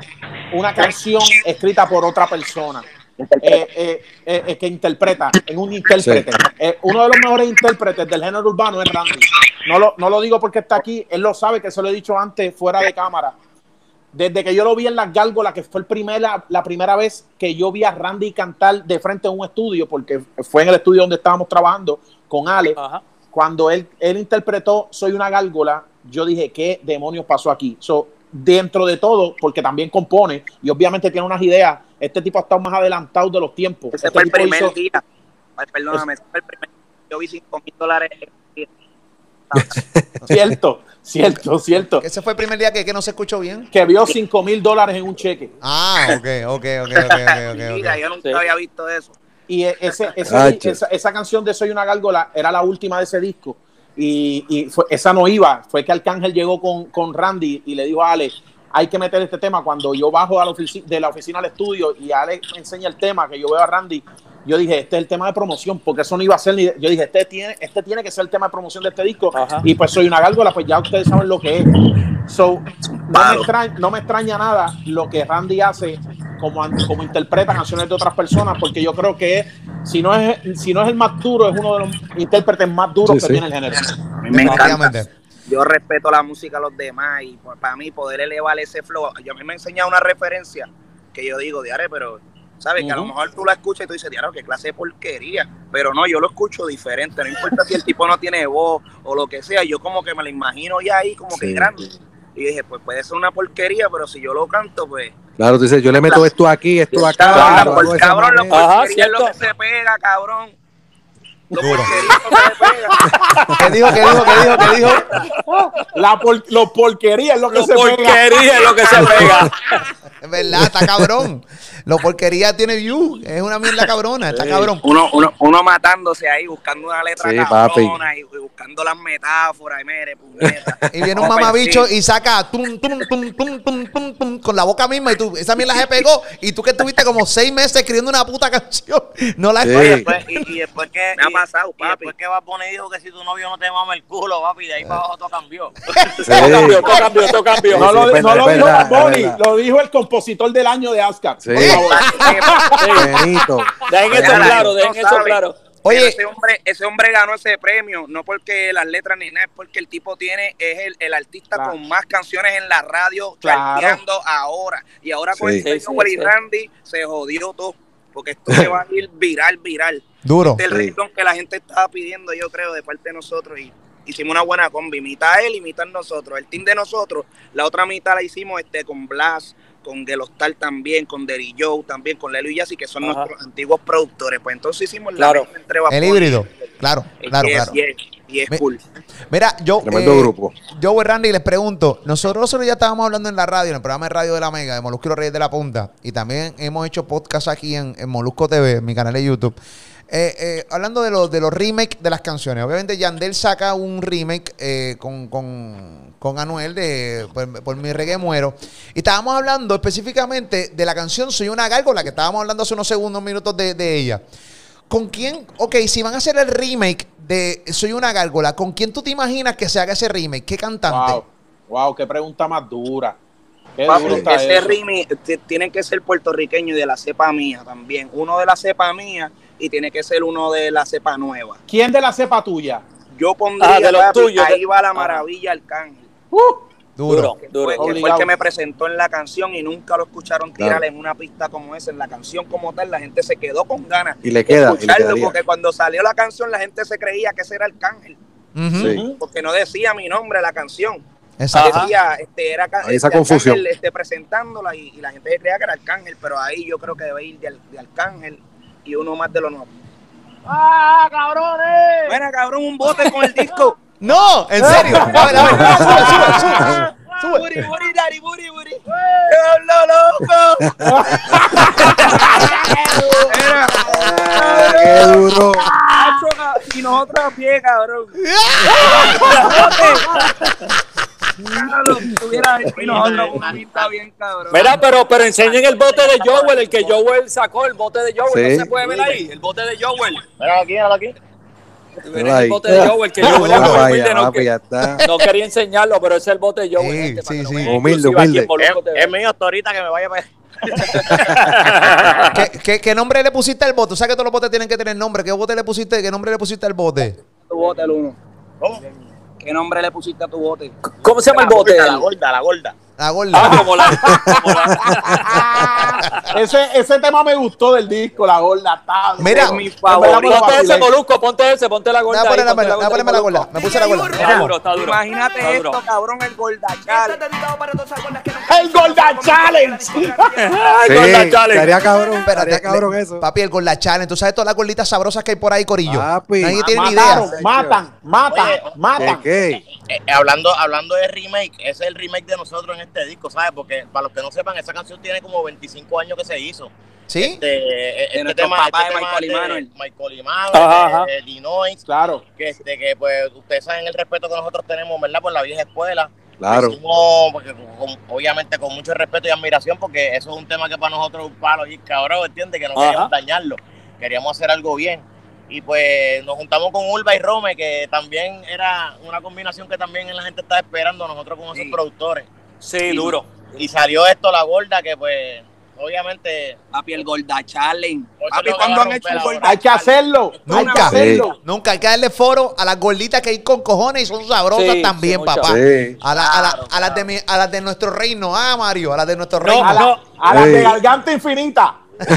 E: una canción escrita por otra persona. eh, eh, eh, eh, que interpreta en un intérprete. Eh, uno de los mejores intérpretes del género urbano es Randy. No lo, no lo digo porque está aquí, él lo sabe, que se lo he dicho antes fuera de cámara. Desde que yo lo vi en las gárgolas, que fue el primera, la primera vez que yo vi a Randy cantar de frente a un estudio, porque fue en el estudio donde estábamos trabajando con Ale,
H: Ajá.
E: cuando él, él interpretó Soy una gárgola, yo dije, ¿qué demonios pasó aquí? So, dentro de todo, porque también compone y obviamente tiene unas ideas, este tipo ha estado más adelantado de los tiempos.
C: Ese
E: Este
C: fue el primer
E: hizo-
C: día. Ay, perdóname, ese fue el primer Yo vi 5 mil dólares.
E: Cierto, cierto, cierto.
B: Ese fue el primer día que, que no se escuchó bien.
E: Que vio 5 mil dólares en un cheque.
B: Ah, ok, ok, ok, ok, ok, ok,
C: Mira, yo nunca
H: Sí.
C: había visto eso.
E: Y e- ese, ese-
F: Hacho.
E: esa, esa canción de Soy una gárgola era la última de ese disco. Y, y fue- esa no iba. Fue que Arcángel llegó con, con Randy y le dijo a Ale, hay que meter este tema. Cuando yo bajo a la de la oficina al estudio y Ale me enseña el tema, que yo veo a Randy, yo dije, este es el tema de promoción, porque eso no iba a ser ni... Yo dije, este tiene, este tiene que ser el tema de promoción de este disco.
H: Ajá.
E: Y pues Soy una gárgola, pues ya ustedes saben lo que es. So, no, me extraña, no me extraña nada lo que Randy hace como, como interpreta canciones de otras personas, porque yo creo que es, si no es, si no es el más duro, es uno de los intérpretes más duros
F: Sí,
E: que
F: sí.
E: tiene el género.
C: A mí me encanta. Yo respeto la música de los demás y pues, para mí poder elevar ese flow. Yo a mí me ha enseñado una referencia que yo digo, Diare, pero sabes que a lo mejor tú la escuchas y tú dices, Diare, qué clase de porquería. Pero no, yo lo escucho diferente. No importa si el tipo no tiene voz o lo que sea. Yo como que me lo imagino ya ahí como que grande. Y dije, pues puede ser una porquería, pero si yo lo canto, pues.
F: Claro, tú dices, yo le meto esto aquí, esto acá.
C: Cabrón,
F: lo
C: por- cabrón, porquería es lo que se pega, cabrón. Lo
B: Duro.
C: porquería es lo que se pega.
B: ¿Qué dijo? ¿Qué dijo? ¿Qué dijo? ¿Qué dijo?
E: La por, lo porquería es lo que
H: Lo
E: se pega.
H: porquería es lo que se pega.
B: Es verdad, está cabrón. Lo porquería tiene view. Es una mierda cabrona. Está cabrón.
C: Uno, uno, uno matándose ahí, buscando una letra
F: Sí,
C: cabrona y, y buscando las metáforas, y puñeta.
B: Y viene un mamabicho y saca tum, tum, tum, tum, tum, tum, tum, con la boca misma y tú, esa mierda se pegó y tú que estuviste como seis meses escribiendo una puta canción, no la
F: Sí.
D: Oye, después, y, y después que.
C: Me ha
D: y-
C: pasado,
D: y
C: papi.
D: después que va a poner dijo que si tu novio no te mama el culo, papi, de ahí para abajo todo cambió.
F: Sí.
H: Todo cambió, todo cambió, todo cambió.
E: No,
F: Sí,
E: lo, no
F: verdad,
E: lo dijo Bad Bunny, lo dijo el compositor del año de ASCAP.
F: Sí.
E: Favor.
H: Dejen eso claro,
C: no
H: dejen eso claro.
C: Oye, ese hombre, ese hombre ganó ese premio, no porque las letras ni nada, es porque el tipo tiene, es el, el artista
E: Claro.
C: con más canciones en la radio
E: Claro.
C: ahora. Y ahora con
F: Sí.
C: este
H: Sí.
C: Randy se jodió todo. Porque esto se va a ir viral, viral.
B: Duro.
C: Este es el reggaetón que la gente estaba pidiendo, yo creo, de parte de nosotros. Y hicimos una buena combi. Mitad él y mitad nosotros. El team de nosotros, la otra mitad la hicimos este con Blas, con Gelostar también, con Derry Joe también, con Lelo y Yassi, que son
H: Ajá.
C: nuestros antiguos productores. Pues entonces hicimos la
H: Claro.
C: entre
B: El híbrido. Claro, claro,
C: y es-
B: claro.
C: Y es, y es
B: Me-
C: cool.
B: Mira, yo. Eh,
F: grupo.
B: Yo, Randy, les pregunto. Nosotros, nosotros ya estábamos hablando en la radio, en el programa de radio de la Mega, de Molusco y los Reyes de la Punta. Y también hemos hecho podcast aquí en, en Molusco TV, en mi canal de YouTube. Eh, eh, hablando de los, de los remakes de las canciones. Obviamente, Yandel saca un remake eh, con, con, con Anuel de por, por mi reggae muero. Y estábamos hablando específicamente de la canción Soy una gárgola, que estábamos hablando hace unos segundos, minutos de, de ella. ¿Con quién? Ok, si van a hacer el remake de Soy una gárgola, ¿con quién tú te imaginas que se haga ese remake? ¿Qué cantante?
E: Wow, wow, qué pregunta más dura.
C: Papi, ese
E: eso.
C: t- tiene que ser puertorriqueño y de la cepa mía también. Uno de la cepa mía y tiene que ser uno de la cepa nueva.
E: ¿Quién de la cepa tuya?
C: Yo pondría
H: Ah, de los
C: papi,
H: tuyos,
C: ahí
H: de-
C: va la maravilla Arcángel.
B: Duro.
H: Duro,
C: que
H: duro.
C: fue, que fue el que me presentó en la canción y nunca lo escucharon tirar
F: Claro.
C: en una pista como esa, en la canción como tal, la gente se quedó con ganas
F: Y le
C: de
F: queda, y le
C: escucharlo, porque cuando salió la canción la gente se creía que ese era Arcángel.
F: Sí.
C: porque no decía mi nombre la canción,
B: Exacto.
C: decía, este, era
F: Hay esa
C: este,
F: confusión.
C: Arcángel, este, presentándola y, y la gente se creía que era Arcángel, pero ahí yo creo que debe ir de, de Arcángel y uno más de lo nuevo. ¡Ah, cabrones! Mira, cabrón, un bote con el disco.
B: No, en serio. A ver, a ver. Sube, sube, sube. Sube.
C: Buri, buri, dari, buri, buri. ¡Diablo, loco! Era,
F: Ah, qué duro.
C: y nosotros a pie, cabrón. Cabrón, tuviera y nosotros con una pinta bien, cabrón.
H: Mira, pero, pero enseñen el bote de Joel, el que Joel sacó, el bote de Joel.
F: Sí.
H: ¿No se puede ver ahí? El bote de Joel.
D: Mira aquí, mira aquí.
H: Miren el bote de Joel, que Joel
F: Mira
H: humilde,
F: allá,
H: no,
F: papi,
H: que-
F: ya está.
H: no quería enseñarlo, pero ese es el bote de Joel.
B: Sí,
H: para
B: sí,
F: Humilde, humilde.
D: Es, mío hasta ahorita que me vaya para
B: ¿Qué, qué, qué nombre le pusiste al bote? ¿Sabes que todos los botes tienen que tener nombre? ¿Qué bote le pusiste? ¿Qué nombre le pusiste al bote?
C: Tu bote, el uno.
D: ¿Cómo?
C: ¿Qué nombre le pusiste a tu bote?
H: ¿Cómo se llama el bote?
D: la gorda, la gorda.
B: La gorda.
H: Ah, como la, como la-
E: ese, ese tema me gustó del disco, la gorda. Está,
B: Mira,
E: mi
C: Ponte
E: favorito.
H: Ponte ese molusco, ponte ese, ponte la gorda. Ahí,
B: la,
H: ponte
B: voy a ponerme la gorda. Me puse la gorda.
H: Está duro, está duro.
C: Imagínate
H: Está duro.
C: esto, cabrón, el.
E: El Golden Challenge.
F: Sí,
H: gorda, chale.
F: estaría cabrón,
B: Espérate,
F: estaría cabrón eso.
B: Papi, el gorda challenge. ¿Tú sabes todas las gorditas sabrosas que hay por ahí, Corillo?
F: Papi.
B: Nadie tiene ni
E: Mataron,
B: idea.
E: matan, matan, matan.
F: ¿Qué, qué?
D: Eh, hablando, hablando de remake, ese es el remake de nosotros en este disco, ¿sabes? Porque para los que no sepan, esa canción tiene como 25 años que se hizo.
B: ¿Sí?
D: Este, este
C: nuestros
D: tema,
C: papás
D: este
C: de Michael Manuel.
D: Michael de Dinois,
E: Claro.
D: que, este, que pues ustedes saben el respeto que nosotros tenemos, ¿verdad? Por la vieja escuela.
F: Claro.
D: Hicimos, porque con- obviamente con mucho respeto y admiración, porque eso es un tema que para nosotros es un palo y cabrón, ¿entiendes? Que no
H: Ajá.
D: queríamos dañarlo, queríamos hacer algo bien. Y pues nos juntamos con Urba y Rome, que también era una combinación que también la gente estaba esperando, nosotros con esos
C: Sí.
D: productores.
H: Sí, duro.
D: Y salió esto, La Gorda, que pues obviamente...
C: Papi, el Gorda Challenge. Papi, ¿cuándo han hecho. Gorda
E: Hay que hacerlo. Hay que
B: Nunca.
E: hacerlo.
B: Nunca hay que darle foro a las gorditas que hay con cojones y son sabrosas
H: Sí,
B: también,
H: sí,
B: papá.
F: Sí.
B: A, la- a la- a las de mi- a las de nuestro reino, ah, Mario, a las de nuestro
H: No,
B: reino.
E: A la,
H: no.
E: a la
F: Sí.
E: de garganta infinita.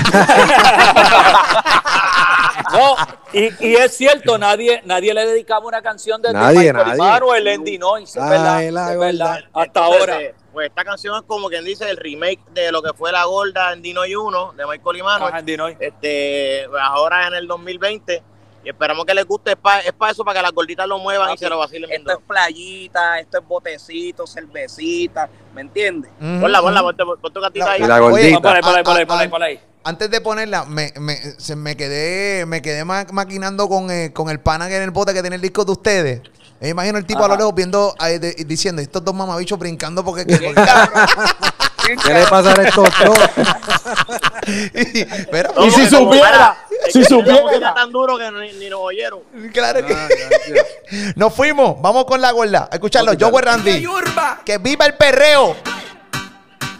H: No, y, y es cierto, nadie, nadie le dedicaba una canción de
F: Nadie, nadie.
H: Manuel, Andy Noise, es verdad, es verdad. Hasta
D: Entonces,
H: ahora.
D: Pues esta canción es como quien dice el remake de lo que fue La Gorda en Dino y Uno, de Michael y Manuel.
H: Ajá, Andy Noise.
D: este ahora en el 2020 y esperamos que les guste es para eso para que las gorditas lo muevan y se lo vacilen
C: Esto es playita, esto es botecito, cervecita, ¿me entiendes?
B: Ujú,
D: ponla ponla
B: ujú.
D: ponte, ponte tu gatita
B: La-
D: ahí
F: Y la gordita.
H: Ponla ahí, ponla ahí,
B: a-
H: ponla ahí,
B: a-
H: ponla ahí,
B: a-
H: ponla ahí.
B: Antes de ponerla, me, me, se me quedé, me quedé ma- maquinando con, eh, con el pana que en el bote que tiene el disco de ustedes. Me imagino el tipo a lo lejos viendo, eh, de- diciendo, estos dos mamabichos brincando porque... que- porque-
F: ¿Qué le pasa a estos dos?
B: Pero,
E: Y si supiera,
D: para-
E: si supiera.
D: tan duro que ni, ni nos oyeron
B: claro que... Nos fuimos, vamos con la gorda. A escucharlo, yo Randy.
G: Yurba,
B: ¡Que viva el perreo!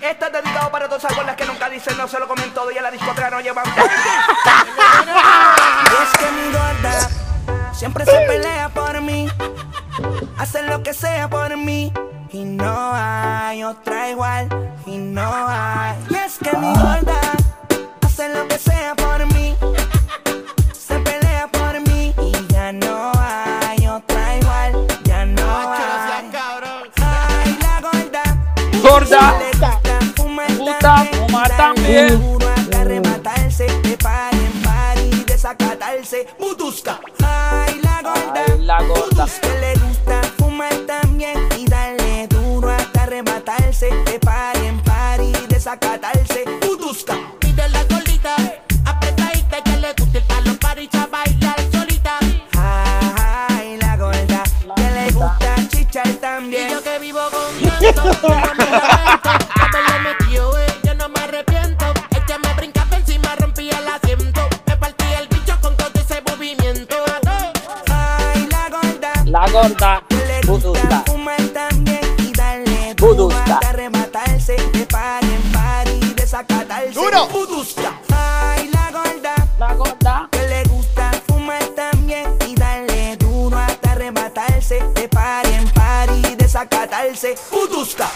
G: Este es dedicado para todas esas gordas que nunca dicen, no se lo comen todo y a la discoteca no llevan. y es que mi gorda siempre se pelea por mí, hace lo que sea por mí. Y no hay otra igual, y no hay. Y es que mi gorda hace lo que sea por mí, Gorda. Fumar
H: Gusta
G: también,
H: fumar
G: darle
H: también.
G: duro hasta arrebatarse, de par en par y desacatarse. Butusca. Ay, la gorda.
H: Ay, la gorda.
G: Que le gusta darle duro hasta arrebatarse de par en par y desacatarse. ¡Duro! Ay, la gorda.
H: la gorda.
G: Que le gusta fumar también y darle duro hasta arrebatarse de par en par desacatarse. Buduska.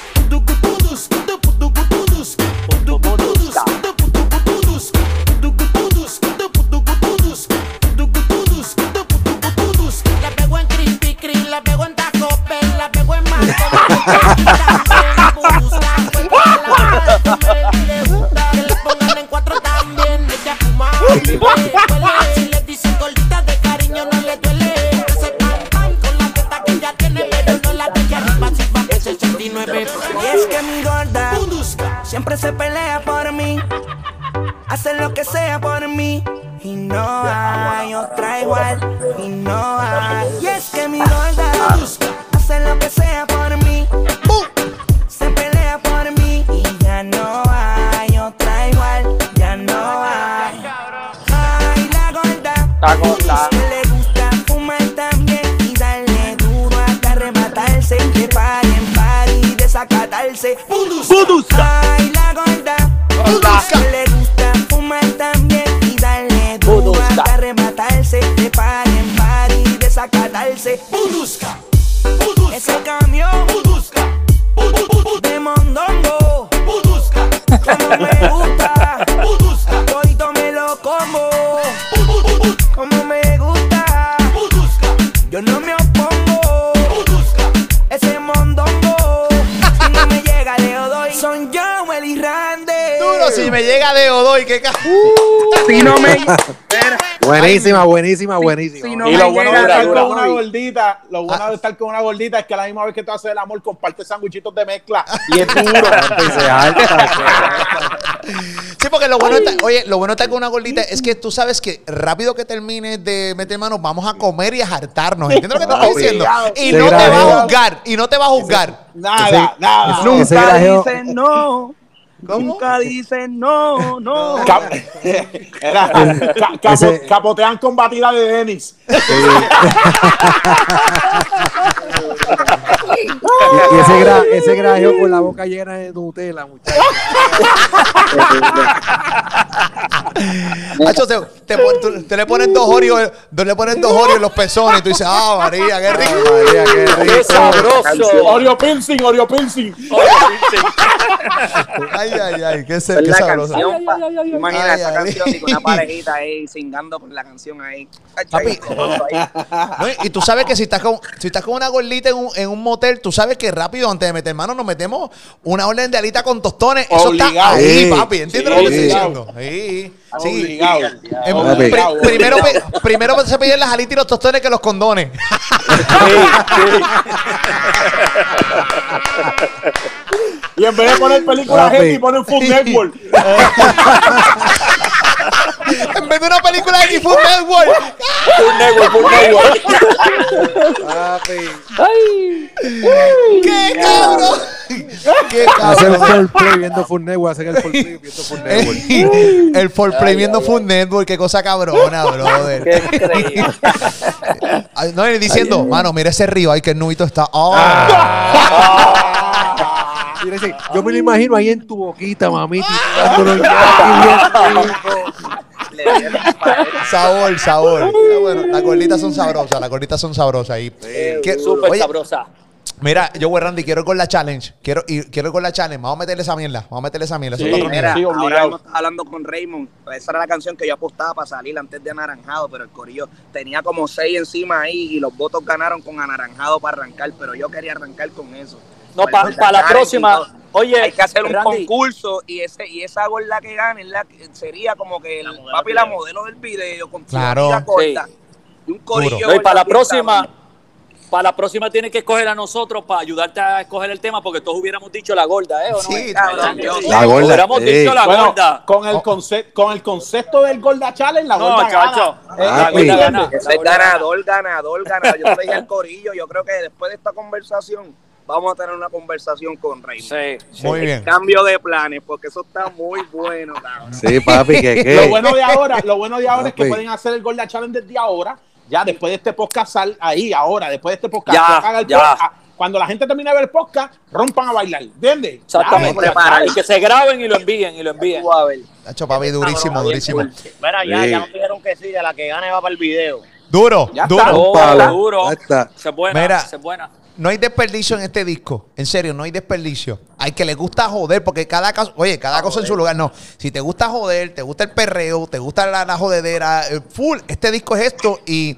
J: La si
G: me llega
B: de Odoy, qué ca...
C: Si no me.
F: Buenísima, buenísima, buenísima.
C: si no
E: Y
C: me
E: lo bueno de
C: llega,
E: estar con una gordita, lo bueno de estar con una gordita es que a la misma vez que tú haces el amor, comparte sándwichitos de mezcla y es duro.
B: Sí, porque lo bueno está, oye, lo bueno está con una gordita es que tú sabes que rápido que termines de meter manos, vamos a comer y a hartarnos. ¿Entiendes lo que te estoy diciendo? Y no te va a juzgar, y no te va a juzgar.
E: Nada, nada.
C: Nunca dicen no. Nunca dicen no, no.
E: Cap- Era, ca- capo-
F: Ese-
E: capotean con batida de Denis.
F: Y ese, gra, ese grajeo con la boca llena de Nutella, muchachos.
B: Hacho, te, te le pones dos Oreos, tú le pones dos Oreos en los pezones y tú dices, ah, María, qué rico.
F: María, qué
H: ¡Qué
F: rico.
H: sabroso!
E: Oreo Pilsing, Oreo Pilsing.
B: Ay, ay, ay, qué, se- qué
C: la
B: sabroso.
C: canción, pa. Imagina
B: Ay,
C: esa
B: ay.
C: canción y con una parejita ahí singando con la canción ahí. Ay,
B: Papi.
C: ahí.
B: No, y- tú sabes que si estás con, si estás con una gordita en un, en un motel, tú sabes que rápido, antes de meter mano, nos metemos una orden de alita con tostones. Eso está
E: Obligado.
B: ahí,
F: Sí.
B: papi. ¿Entiendes
E: Sí,
B: lo que estoy
E: obligado.
B: diciendo? Sí. Sí.
E: Obligado.
B: Pri- primero, primero se piden las alitas y los tostones que los condones.
E: Y en vez de poner película
F: Papi.
E: gente y ponen Food Network.
B: en vez de una película de Food Network.
H: Un network, un network.
F: Papi.
H: ¡Ay!
B: ¡Qué cabrón! ¡Qué
F: Hacer el
B: cabrón!
F: full play viendo Full Network, hacer el full play viendo Full Network.
B: El for play viendo Food Network, qué cosa cabrona, brother.
H: ¡Qué increíble!
B: Ay, No, y diciendo, mano, mira ese río, ay, que el nubito está. ¡Ah!
F: Mira, sí, yo me lo imagino ahí en tu boquita, mamita.
B: Sabor, sabor. Bueno, las gorditas son sabrosas, las gorditas son sabrosas. Y, que-
H: Súper
B: oye,
H: sabrosa.
B: Mira, yo, güey, Randy, quiero ir con la challenge. Quiero ir, quiero ir con la challenge. Vamos a meterle esa mierda. Vamos a meterle esa mierda. Eso es
E: Sí.
B: otro nivel.
C: Mira,
E: Sí,
C: ahora
E: obligado.
C: mismo estaba hablando con Raymond. pues Esa era la canción que yo apostaba para salir antes de Anaranjado, pero el corillo tenía como seis encima ahí y los votos ganaron con Anaranjado para arrancar, pero yo quería arrancar con eso.
H: No, para
C: Pues,
H: la próxima. Oye,
C: Hay que hacer un
H: Randy,
C: concurso y ese y esa gorda que gane es la que- sería como que el papi la modelo del video con
B: Claro.
C: la corta
H: Sí.
C: y un corillo.
H: No, y para la próxima. Para la próxima tienes que escoger a nosotros para ayudarte a escoger el tema, porque todos hubiéramos dicho la gorda, ¿eh? ¿O no?
B: Sí,
C: Cabrón, yo sé.
F: La gorda.
H: Hubiéramos
F: ey.
H: dicho la
E: Bueno,
H: gorda.
E: con el, conce- con el concepto del Gorda Challenge, la
H: No,
E: gorda
H: chacho.
E: gana.
H: La
E: Eh,
F: gorda
E: ¿entiendes?
H: gana.
C: Es ganador, ganador, ganador. Yo dije al corillo, yo creo que después de esta conversación vamos a tener una conversación con Raymond.
H: Sí, sí.
B: Muy bien.
C: Cambio de planes, porque eso está muy bueno, cabrón.
F: Sí, papi, que
E: Lo
F: qué.
E: bueno de ahora, lo bueno de ahora es que pueden hacer el Gorda Challenge desde ahora. Ya después de este podcast, sal ahí, ahora, después de este podcast,
H: Ya,
E: hagan el
H: ya.
E: podcast. Cuando la gente termine de ver el podcast, rompan a bailar. ¿Entiendes?
H: Exactamente.
C: Ya, prepara.
H: Y que se graben y lo envíen y lo envíen.
C: Tú a ver.
B: Tacho, papi, durísimo, durísimo.
D: Mira, ya,
F: Sí.
D: ya nos dijeron que sí, de la que gane va para el video.
B: Duro,
E: Ya
B: duro.
E: está.
H: Oh, duro.
F: Ahí está.
H: Se es buena,
B: Mira.
H: se es buena.
B: No hay desperdicio en este disco. En serio, no hay desperdicio. Hay que le gusta joder, porque cada caso, oye, cada cosa en su lugar. No, si te gusta joder, te gusta el perreo, te gusta la, la jodedera, eh, full, este disco es esto y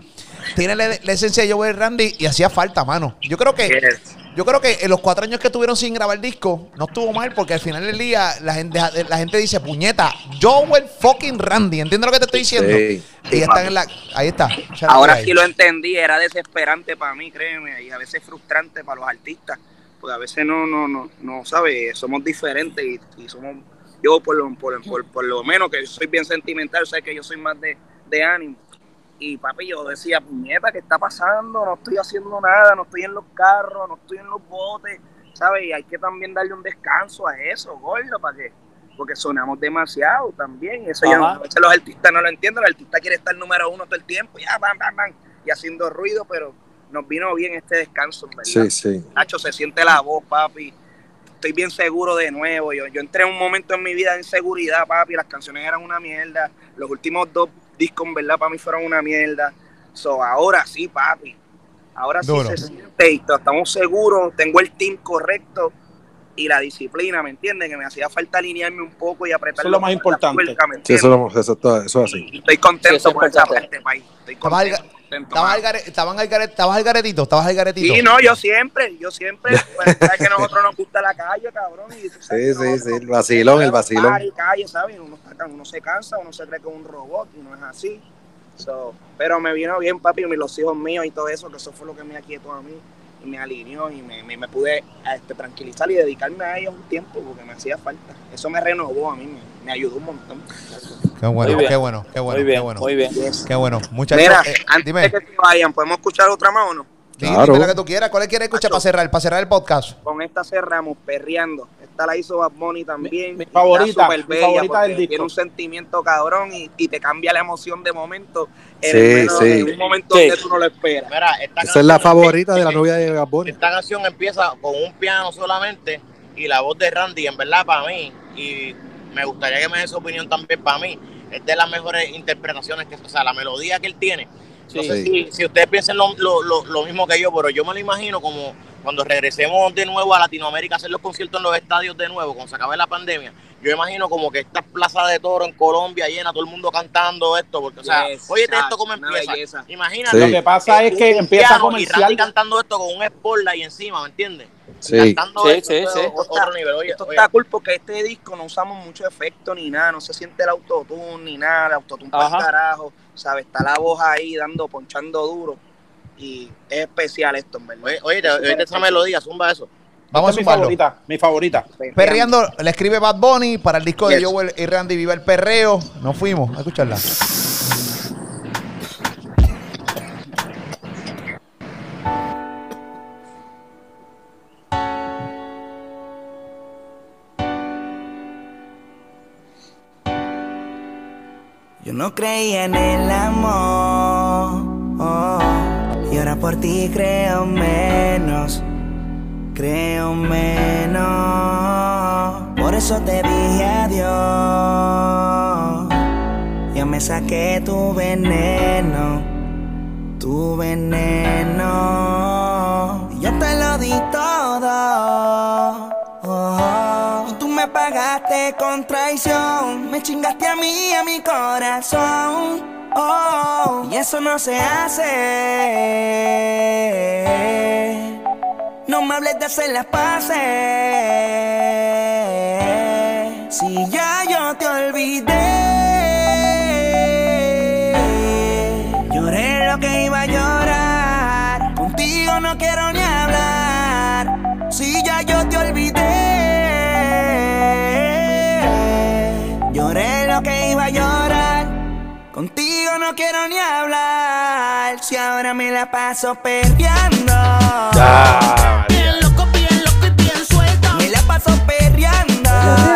B: tiene la, la esencia de Joel Randy y hacía falta, mano. Yo creo que,
C: Yes.
B: Yo creo que en los cuatro años que tuvieron sin grabar disco, no estuvo mal, porque al final del día la gente, la gente dice, puñeta, Joel fucking Randy. ¿Entiendes lo que te estoy diciendo?
F: Sí.
B: Y están en la, ahí está.
C: Ahora
B: ahí.
C: sí lo entendí, era desesperante para mí, créeme, y a veces frustrante para los artistas, porque a veces no, no, no, no, ¿sabes? Somos diferentes y, y somos, yo por lo, por, por- por lo menos que soy bien sentimental, sé que yo soy más de, de ánimo. Y papi, yo decía, puñeta, ¿qué está pasando? No estoy haciendo nada, no estoy en los carros, no estoy en los botes, ¿sabes? Y hay que también darle un descanso a eso, gordo, para que, porque sonamos demasiado también. y Eso ya a veces los artistas no lo entienden, el artista quiere estar número uno todo el tiempo, ya, bam, bam, bam, y haciendo ruido, pero nos vino bien este descanso, ¿verdad?
F: Sí, sí.
C: Nacho, se siente la voz, papi. Estoy bien seguro de nuevo. Yo, yo entré en un momento en mi vida de inseguridad, papi. Las canciones eran una mierda. Los últimos dos discos, en verdad, para mí fueron una mierda. So, ahora sí, papi. Ahora sí se siente y estamos seguros. Tengo el team correcto y la disciplina, ¿me entiendes? Que me hacía falta alinearme un poco y apretar
E: Eso es lo más importante.
C: tuerca, ¿me
F: Sí, eso, lo- eso, eso es así.
C: Y estoy contento
H: Sí, es
C: por esa parte, país. Estoy contento,
B: estabas al gare- estaban al gare- estabas al garetito, estabas al garetito.
C: Sí, no, yo siempre, yo siempre, pues, sabes que a nosotros nos gusta la calle, cabrón. Y tú sabes
F: Sí, sí,
C: nosotros
F: sí, el vacilón, el vacilón.
C: calle, ¿sabes? Uno, está- uno se cansa, uno se cree que es un robot y no es así. So, pero me vino bien, papi, y los hijos míos y todo eso, que eso fue lo que me aquietó a mí y me alineó y me, me, me pude este, tranquilizar y dedicarme a ellos un tiempo porque me hacía falta. Eso me renovó a mí, me, me ayudó un montón.
B: Qué bueno, qué bueno, qué bueno,
H: Muy bien,
B: qué bueno.
H: muy bien.
B: Qué bueno. Muchachos,
C: Mira,
B: eh,
C: antes
B: dime,
C: de que se vayan, ¿podemos escuchar otra más o no?
B: di-
F: Claro.
B: dime la que tú quieras. ¿Cuál quieres escuchar para cerrar, para cerrar el podcast?
C: Con esta cerramos, perreando. Esta la hizo Bad Bunny también.
E: Mi- favorita, mi favorita del disco.
C: Tiene un sentimiento cabrón y, y te cambia la emoción de momento. En,
F: Sí,
C: el
F: sí.
C: en un momento
H: Sí.
C: donde tú no lo esperas.
D: Mira, esta
F: Esa es la favorita de la novia de Bad Bunny.
D: Esta canción empieza con un piano solamente y la voz de Randy, en verdad, para mí, y me gustaría que me dé su opinión también para mí, es de las mejores interpretaciones, que, o sea, la melodía que él tiene. No
H: Sí.
D: sé si, si ustedes piensan lo, lo- lo- lo mismo que yo, pero yo me lo imagino como cuando regresemos de nuevo a Latinoamérica a hacer los conciertos en los estadios de nuevo, cuando se acabe la pandemia. Yo imagino como que estas plazas de toro en Colombia llena, todo el mundo cantando esto, porque, o sea,
C: Yes,
D: oye, esto cómo
C: una
D: empieza. Imagínate.
F: Sí.
E: Lo que pasa es que empieza
D: piano
E: comercial.
D: Y Randy cantando esto con un spotlight encima, ¿me entiendes?
F: Sí.
D: Cantando
H: Sí,
D: esto,
H: sí,
D: esto
H: sí.
D: es Otro nivel. Oye,
C: Esto
D: oye,
C: está cool porque este disco no usamos mucho efecto ni nada, no se siente el autotune ni nada, el autotune para carajo, ¿sabes? Está la voz ahí dando, ponchando duro y es especial esto, en verdad.
D: oye, oye,
C: Es
D: esa melodía, zumba eso.
B: Vamos a
E: es mi
B: sumarlo.
E: favorita, mi favorita.
B: Perreando, le escribe Bad Bunny para el disco de
C: Yes.
B: Joel y Randy Viva el Perreo. Nos fuimos a escucharla.
G: No creía en el amor. oh, y ahora por ti creo menos. Creo menos. Por eso te dije adiós. Ya me saqué tu veneno. Tu veneno. Yo te lo di todo. Pagaste con traición. Me chingaste a mí, a mi corazón. Oh, y eso no se hace. No me hables de hacer las paces. Si ya yo te olvidé. Lloré lo que iba a llorar. Contigo no quiero ni hablar. Si ya yo no quiero ni hablar. Si ahora me la paso perreando.
J: Bien loco, bien loco y bien suelto.
G: Me la paso perreando.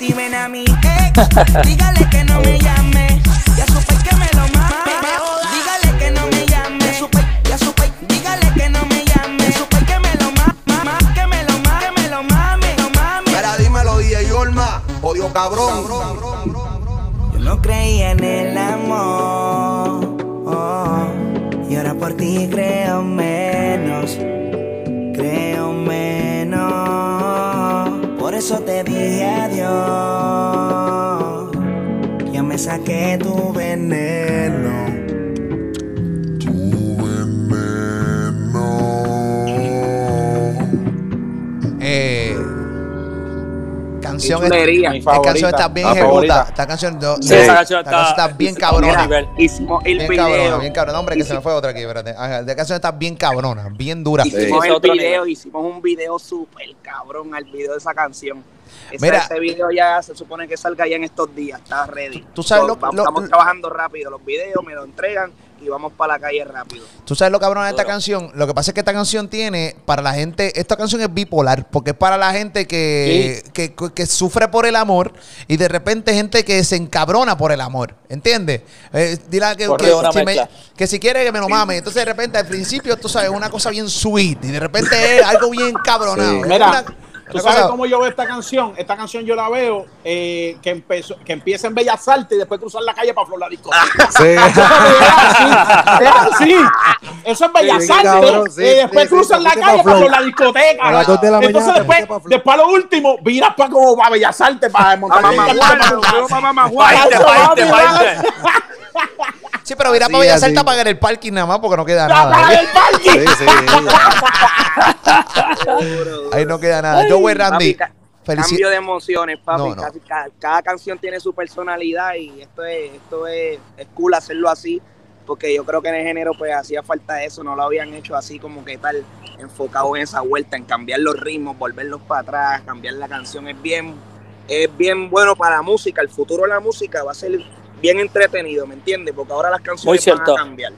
J: Si ven a mi ex, dígale que no me llame. Ya supe que me lo mame.
G: Dígale que no me llame. Ya supe, ya supe, dígale que no me llame. Ya supe que me lo mame, que me lo mame, que me lo mame, lo mame.
I: Mira, dímelo, DJ Olma, odio cabrón.
G: Yo no creía en el amor. oh, y ahora por ti creo menos. Creo menos. Por eso te dije yo ya me saqué tu veneno.
B: Tu
C: veneno.
B: Eh, canción
C: Chulería.
E: es,
B: esta canción está bien
E: ejecuta.
B: Esta canción, yo,
H: sí, canción está,
B: está bien cabrona. Bien,
C: bien
B: cabrona, bien cabrona. Hombre, que se me fue otra aquí, espérate. Esta canción está bien cabrona, bien dura.
C: Hicimos
H: sí.
C: el video, hicimos un video súper cabrón al video de esa canción. Ese,
B: Mira.
C: ese video ya se supone que salga ya en estos días, está ready.
B: tú sabes
C: So,
B: lo-
C: vamos-
B: lo-
C: estamos
B: lo-
C: trabajando rápido los videos, me lo entregan y vamos para la calle rápido.
B: Tú sabes lo cabrón de esta canción. Lo que pasa es que esta canción tiene para la gente. Esta canción es bipolar porque es para la gente que, que, que sufre por el amor y de repente gente que se encabrona por el amor. ¿Entiendes? Eh, dile que, si me- que si quiere que me lo mame. Entonces de repente al principio tú sabes una cosa bien sweet y de repente es algo bien cabronado.
F: Sí.
E: Mira,
B: una-
E: ¿tú sabes
B: cosa-
E: cómo yo veo esta canción? Esta canción yo la veo eh, que empezó, que empieza en Bellas Artes y después cruzar la calle para Flor la discoteca.
F: Sí.
E: es así. Eso es Bellas
F: Sí,
E: Artes.
F: cabrón, sí,
E: y después
F: sí, sí,
E: cruzan la calle
F: pa'
E: para. Flor la discoteca.
F: A las dos de la
E: Entonces
F: mañana
E: después, después a lo último, viras para como para Bellas Artes para montar
C: Mamá Juana, nos fuimos pa' Mamá Juana.
B: Sí, pero mira para Bellas
F: así.
B: Artes a pagar el parking nada más porque no queda nada.
E: el parque.
F: Sí, sí,
B: Ahí no queda nada. Yo, güey, Randy. Felici-
C: Cambio de emociones, papi.
B: No, no.
C: Casi ca- cada, canción tiene su personalidad y esto es, esto es, es cool hacerlo así, porque yo creo que en el género pues hacía falta eso, no lo habían hecho así como que tal, enfocado en esa vuelta, en cambiar los ritmos, volverlos para atrás, cambiar la canción, es bien, es bien bueno para la música, el futuro de la música va a ser bien entretenido, ¿me entiendes? Porque ahora las canciones van
H: cierto.
C: a cambiar.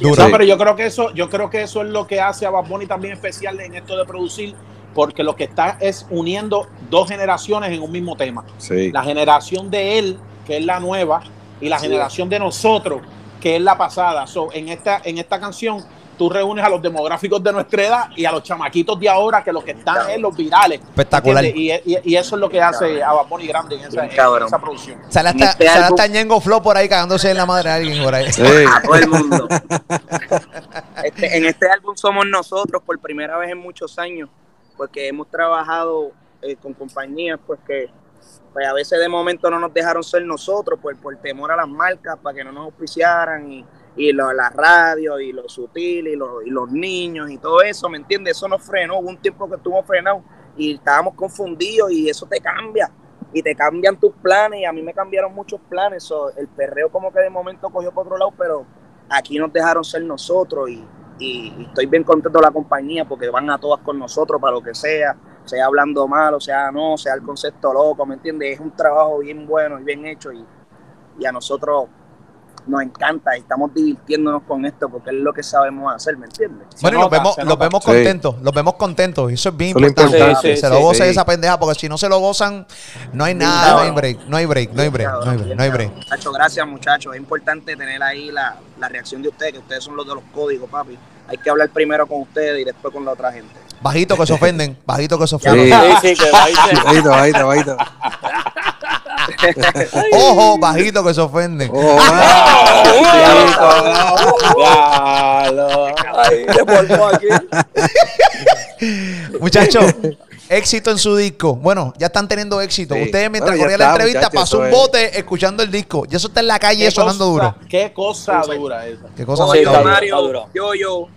B: Duro.
E: No, pero yo creo que eso, yo creo que eso es lo que hace a Bad Bunny también especial en esto de producir, porque lo que está es uniendo dos generaciones en un mismo tema.
F: sí.
E: La generación de él, que es la nueva, y la
C: Sí.
E: generación de nosotros, que es la pasada. So, en esta, en esta canción, tú reúnes a los demográficos de nuestra edad y a los chamaquitos de ahora, que lo que están es los virales.
B: Espectacular.
E: Y, y- y eso es lo que hace a Bunny grande en esa, en
C: cabrón.
E: esa producción.
B: Sale hasta,
C: este
B: sale hasta Ñengo Flow por ahí cagándose en la madre de alguien por ahí.
F: Sí.
C: a todo el mundo. Este- en este álbum somos nosotros por primera vez en muchos años, porque hemos trabajado eh, con compañías pues que pues a veces de momento no nos dejaron ser nosotros por, por temor a las marcas, para que no nos auspiciaran y, y lo- la radio y lo sutil y, lo- y los niños y todo eso, ¿me entiendes? Eso nos frenó, hubo un tiempo que estuvo frenado y estábamos confundidos y eso te cambia y te cambian tus planes y a mí me cambiaron muchos planes, so, el perreo como que de momento cogió por otro lado, pero aquí nos dejaron ser nosotros y, y- estoy bien contento de la compañía porque van a todas con nosotros para lo que sea, sea hablando mal o sea no, sea el concepto loco, ¿me entiendes? Es un trabajo bien bueno y bien hecho y, y a nosotros nos encanta y estamos divirtiéndonos con esto porque es lo que sabemos hacer, ¿me entiendes?
B: Bueno, y los vemos, los vemos
F: Sí.
B: contentos, los vemos contentos. Y eso es bien importante.
H: Sí,
B: se
H: sí,
B: lo gocen
F: sí.
B: esa pendeja, porque si no se lo gozan, no hay nada, no hay break, no hay break, no hay break, no hay break, no hay break.
C: Muchachos, gracias muchachos. Es importante tener ahí la, la reacción de ustedes, que ustedes son los de los códigos, papi. Hay que hablar primero con ustedes y después con la otra gente.
B: Bajito que se ofenden, bajito que se ofenden.
H: Sí, sí, que.
F: Bajito, bajito, bajito.
B: Ojo, bajito que se ofenden.
F: Oh.
B: Muchachos, éxito en su disco. Bueno, ya están teniendo éxito.
F: Sí.
B: Ustedes mientras
F: Bueno, ya
B: corría la entrevista pasó un
F: eso es.
B: bote escuchando el disco. Y eso está en la calle sonando
E: cosa-
B: duro.
E: Qué cosa dura esa.
B: Qué cosa más
H: Sí,
C: Oye,
H: está
B: cabrón.
H: duro, está
C: Mario,
H: duro.
C: yo, yo,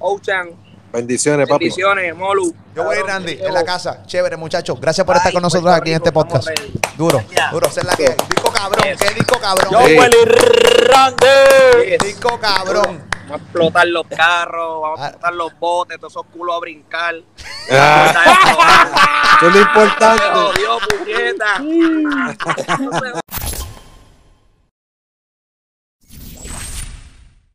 C: Ochan,
F: Bendiciones, papi.
C: bendiciones, Molu.
B: Yo voy Randy en la casa. Chévere, muchachos. Gracias por estar
C: Ay,
B: con nosotros aquí en este podcast. Duro,
C: Ya.
B: duro. Es la que. Disco cabrón.
C: Yes.
B: ¿Qué disco cabrón?
H: Yo,
F: Sí.
H: Willy Randy.
C: Yes.
B: Disco cabrón.
C: Vamos a explotar los carros, vamos
B: Ah.
C: a explotar los botes, todos esos culos a brincar.
F: Ah, eso es lo importante.
C: jodió, puñeta.